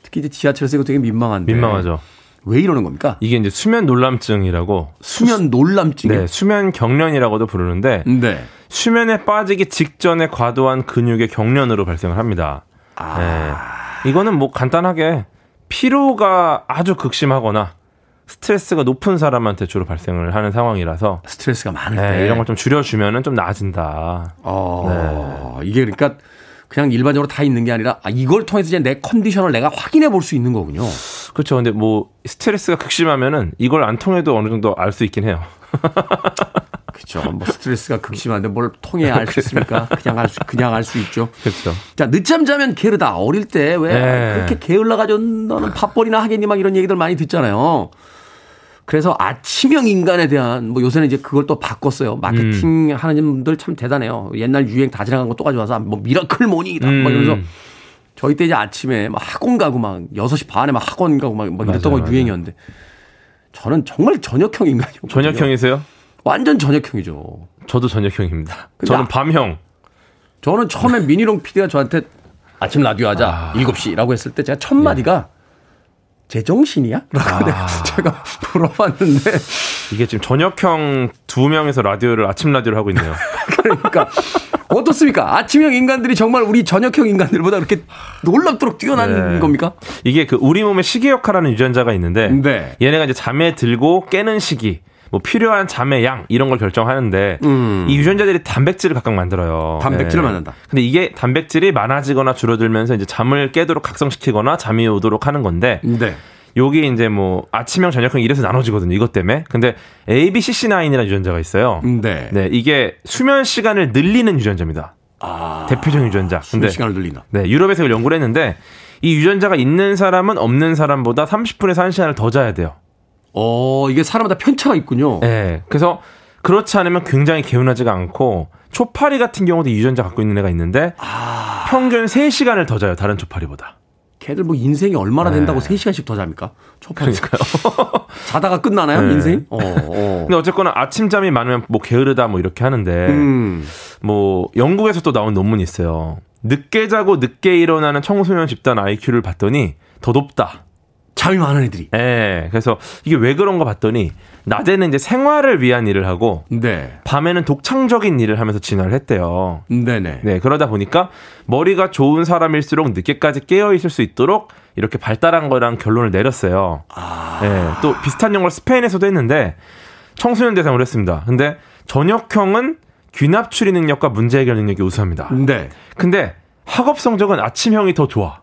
특히 이제 지하철에서 이거 되게 민망한데. 민망하죠. 왜 이러는 겁니까? 이게 이제 수면 논람증이라고 수면 놀람증이. 네, 수면 경련이라고도 부르는데 네. 수면에 빠지기 직전에 과도한 근육의 경련으로 발생을 합니다. 아. 네. 이거는 뭐 간단하게 피로가 아주 극심하거나 스트레스가 높은 사람한테 주로 발생을 하는 상황이라서 스트레스가 많을 네, 때. 이런 걸 좀 줄여주면은 좀 나아진다. 어, 네. 이게 그러니까 그냥 일반적으로 다 있는 게 아니라 아, 이걸 통해서 이제 내 컨디션을 내가 확인해 볼 수 있는 거군요. 그렇죠. 근데 뭐 스트레스가 극심하면은 이걸 안 통해도 어느 정도 알 수 있긴 해요. 그렇죠. 뭐 스트레스가 극심한데 뭘 통해 알 수 있습니까? 그냥 알 수, 그냥 알 수 있죠. 그렇죠. 자, 늦잠 자면 게으르다. 어릴 때왜 네. 그렇게 게을러가지고 너는 밥벌이나 하겠니 막 이런 얘기들 많이 듣잖아요. 그래서 아침형 인간에 대한 뭐 요새는 이제 그걸 또 바꿨어요. 마케팅 음. 하는 분들 참 대단해요. 옛날 유행 다 지나간 거 또 가져와서 뭐 miracle morning이다. 막 이러면서 음. 저희 때 이제 아침에 막 학원 가고 막 6시 반에 막 학원 가고 막, 막 이랬던 맞아요, 거. 유행이었는데 저는 정말 저녁형 인간이었거든요. 저녁형이세요? 완전 저녁형이죠. 저도 저녁형입니다. 저는 아- 밤형. 저는 처음에 미니롱 PD가 저한테 아침 라디오 하자 7시라고 했을 때 제가 첫 마디가 제정신이야? 라고 내가 제가 물어봤는데 이게 지금 저녁형 두 명에서 라디오를 아침 라디오를 하고 있네요. 그러니까 어떻습니까? 아침형 인간들이 정말 우리 저녁형 인간들보다 그렇게 놀랍도록 뛰어난 네. 겁니까? 이게 그 우리 몸의 시계 역할하는 유전자가 있는데 네. 얘네가 이제 잠에 들고 깨는 시기 뭐 필요한 잠의 양 이런 걸 결정하는데 음. 이 유전자들이 단백질을 각각 만들어요. 단백질을 만든다. 근데 이게 단백질이 많아지거나 줄어들면서 이제 잠을 깨도록 각성시키거나 잠이 오도록 하는 건데 네. 여기 이제 뭐 아침형 저녁형 이래서 나눠지거든요. 이것 때문에. 근데 ABCC9이라는 유전자가 있어요. 네. 네, 이게 수면 시간을 늘리는 유전자입니다. 대표적인 유전자. 근데 시간을 늘린다. 네, 유럽에서 이걸 연구를 했는데 이 유전자가 있는 사람은 없는 사람보다 30분에서 1시간을 더 자야 돼요. 어, 이게 사람마다 편차가 있군요. 네. 그래서 그렇지 않으면 굉장히 개운하지가 않고 초파리 같은 경우도 이 유전자 갖고 있는 애가 있는데 아. 평균 3시간을 더 자요. 다른 초파리보다. 걔들 뭐 인생이 얼마나 네. 된다고 3시간씩 더 잡니까? 초파리. 그러니까요. 자다가 끝나나요, 네. 인생? 어, 어. 근데 어쨌거나 아침잠이 많으면 뭐 게으르다 뭐 이렇게 하는데 음. 뭐 영국에서 또 나온 논문이 있어요. 늦게 자고 늦게 일어나는 청소년 집단 IQ를 봤더니 더 높다. 잠이 많은 애들이. 예. 그래서 이게 왜 그런가 봤더니 낮에는 이제 생활을 위한 일을 하고 네. 밤에는 독창적인 일을 하면서 진화를 했대요. 네네. 네, 그러다 보니까 머리가 좋은 사람일수록 늦게까지 깨어 있을 수 있도록 이렇게 발달한 거랑 결론을 내렸어요. 아. 네, 또 비슷한 연구를 스페인에서도 했는데 청소년 대상으로 했습니다. 근데 전역형은 귀납 추리 능력과 문제 해결 능력이 우수합니다. 네. 근데 학업 성적은 아침형이 더 좋아.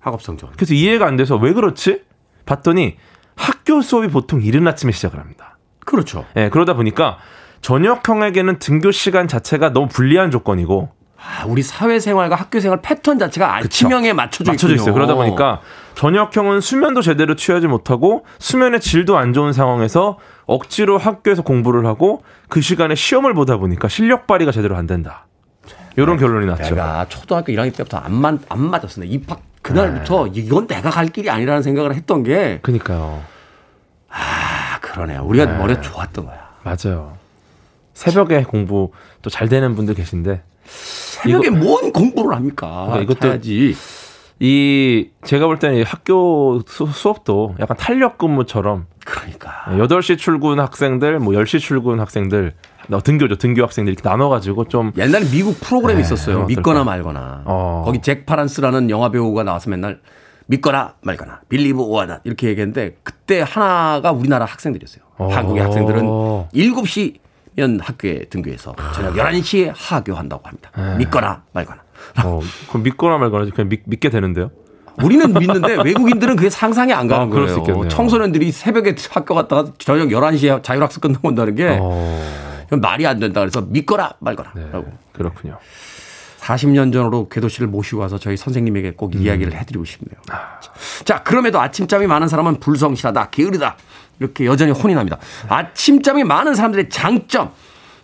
학업 성적. 그래서 이해가 안 돼서 왜 그렇지? 봤더니 학교 수업이 보통 이른 아침에 시작을 합니다. 그렇죠. 예, 그러다 보니까 전역형에게는 등교 시간 자체가 너무 불리한 조건이고 아, 우리 사회생활과 학교생활 패턴 자체가 아침형에 맞춰져, 맞춰져. 있어요. 그러다 보니까 전역형은 수면도 제대로 취하지 못하고 수면의 질도 안 좋은 상황에서 억지로 학교에서 공부를 하고 그 시간에 시험을 보다 보니까 실력 발휘가 제대로 안 된다. 이런 결론이 났죠. 내가 초등학교 1학년 때부터 안, 맞, 안 맞았어. 내 입학 그날부터 이건 내가 갈 길이 아니라는 생각을 했던 게, 그니까요. 아, 그러네요. 우리가 네. 머리가 좋았던 거야. 맞아요. 새벽에 공부 또 잘 되는 분들 계신데 새벽에 뭔 공부를 합니까? 그러니까 이것도- 해야지. 이 제가 볼 때는 이 학교 수, 수업도 약간 탄력 근무처럼 그러니까. 8시 출근 학생들, 뭐 10시 출근 학생들, 어, 등교죠. 등교 학생들 이렇게 나눠가지고 좀 옛날에 미국 프로그램이 네, 있었어요. 믿거나? 말거나. 어. 거기 잭 파란스라는 영화 배우가 나와서 맨날 믿거나 말거나 빌리브 오아다 이렇게 얘기했는데 그때 하나가 우리나라 학생들이었어요. 어. 한국의 학생들은 7시면 학교에 등교해서 저녁 11시에 하교한다고 합니다. 네. 믿거나 말거나. 어, 그럼 믿거나 말거나 그냥 믿, 믿게 되는데요. 우리는 믿는데 외국인들은 그게 상상이 안 가는 아, 거예요. 청소년들이 새벽에 학교 갔다가 저녁 11시에 자율학습 끝나고 온다는 게 어, 그건 말이 안 된다. 그래서 믿거나 말거나. 네, 라고. 그렇군요. 40년 전으로 궤도 씨를 모시고 와서 저희 선생님에게 꼭 음. 이야기를 해드리고 싶네요. 자, 그럼에도 아침잠이 많은 사람은 불성실하다, 게으르다. 이렇게 여전히 혼이 납니다. 아침잠이 많은 사람들의 장점,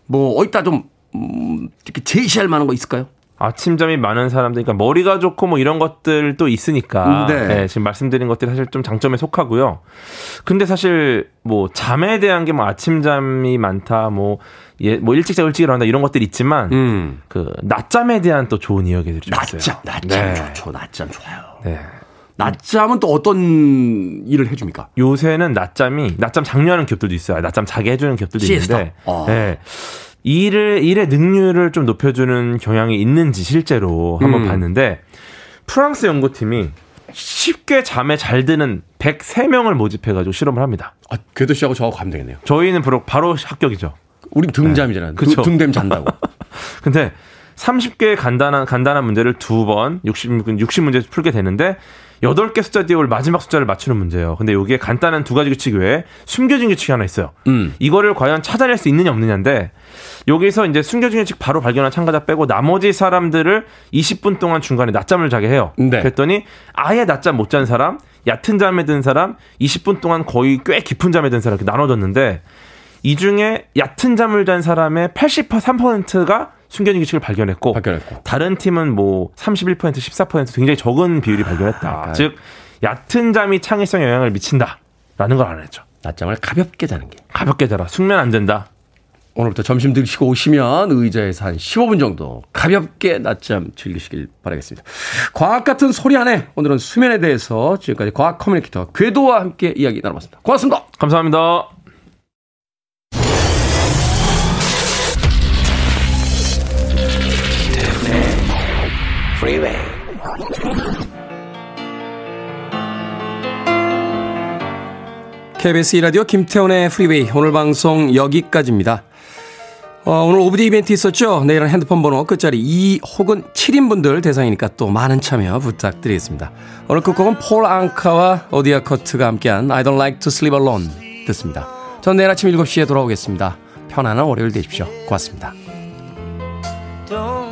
뭐, 어디다 좀, 음, 이렇게 제시할 만한 거 있을까요? 아침잠이 많은 사람들, 그러니까 머리가 좋고 뭐 이런 것들도 있으니까. 네. 네, 지금 말씀드린 것들이 사실 좀 장점에 속하고요. 근데 사실 뭐 잠에 대한 게 뭐 아침잠이 많다, 뭐, 예, 뭐 일찍 자고 일찍 일어난다 이런 것들이 있지만 음. 그 낮잠에 대한 또 좋은 이야기들이 좀 있어요. 낮잠, 낮잠 네. 좋죠. 낮잠 좋아요. 네. 낮잠은 또 어떤 일을 해줍니까? 요새는 낮잠이 낮잠 장려하는 기업들도 있어요. 낮잠 자게 해주는 기업들도. 있는데, 어. 네. 일을 일의 능률을 좀 높여주는 경향이 있는지 실제로 한번 음. 봤는데 프랑스 연구팀이 쉽게 잠에 잘 드는 103명을 모집해가지고 실험을 합니다. 아, 궤도 씨하고 저하고 가면 되겠네요. 저희는 바로 바로 합격이죠. 우리 등잠이잖아요. 네. 그쵸. 등댐 잔다고. 근데 30개의 간단한 간단한 문제를 두 번 60, 60문제 풀게 되는데 8개 숫자 뒤에 올 마지막 숫자를 맞추는 문제예요. 근데 여기에 간단한 두 가지 규칙 외에 숨겨진 규칙이 하나 있어요. 음. 이거를 과연 찾아낼 수 있느냐 없느냐인데 여기서 이제 숨겨진 규칙 바로 발견한 참가자 빼고 나머지 사람들을 20분 동안 중간에 낮잠을 자게 해요. 네. 그랬더니 아예 낮잠 못 잔 사람, 얕은 잠에 든 사람, 20분 동안 거의 꽤 깊은 잠에 든 사람 이렇게 나눠졌는데 이 중에 얕은 잠을 잔 사람의 83%가 숨겨진 규칙을 발견했고 발견했고. 다른 팀은 뭐 31%, 14% 굉장히 적은 비율이 발견했다. 즉 얕은 잠이 창의성에 영향을 미친다라는 걸 알아냈죠. 낮잠을 가볍게 자는 게. 가볍게 자라. 숙면 안 된다. 오늘부터 점심 드시고 오시면 의자에서 한 15분 정도 가볍게 낮잠 즐기시길 바라겠습니다. 과학 같은 소리 안에 오늘은 수면에 대해서 지금까지 과학 커뮤니케이터 궤도와 함께 이야기 나눠봤습니다. 고맙습니다. 감사합니다. Freeway. KBS 라디오 김태훈의 프리웨이 오늘 방송 여기까지입니다. 어, 오늘 오브디 이벤트 있었죠? 내일은 핸드폰 번호 끝자리 2 혹은 7인 분들 대상이니까 또 많은 참여 부탁드리겠습니다. 오늘 끝곡은 폴 앙카와 오디아 코츠가 함께한 I don't like to sleep alone 듣습니다. 전 내일 아침 7시에 돌아오겠습니다. 편안한 월요일 되십시오. 고맙습니다. Don't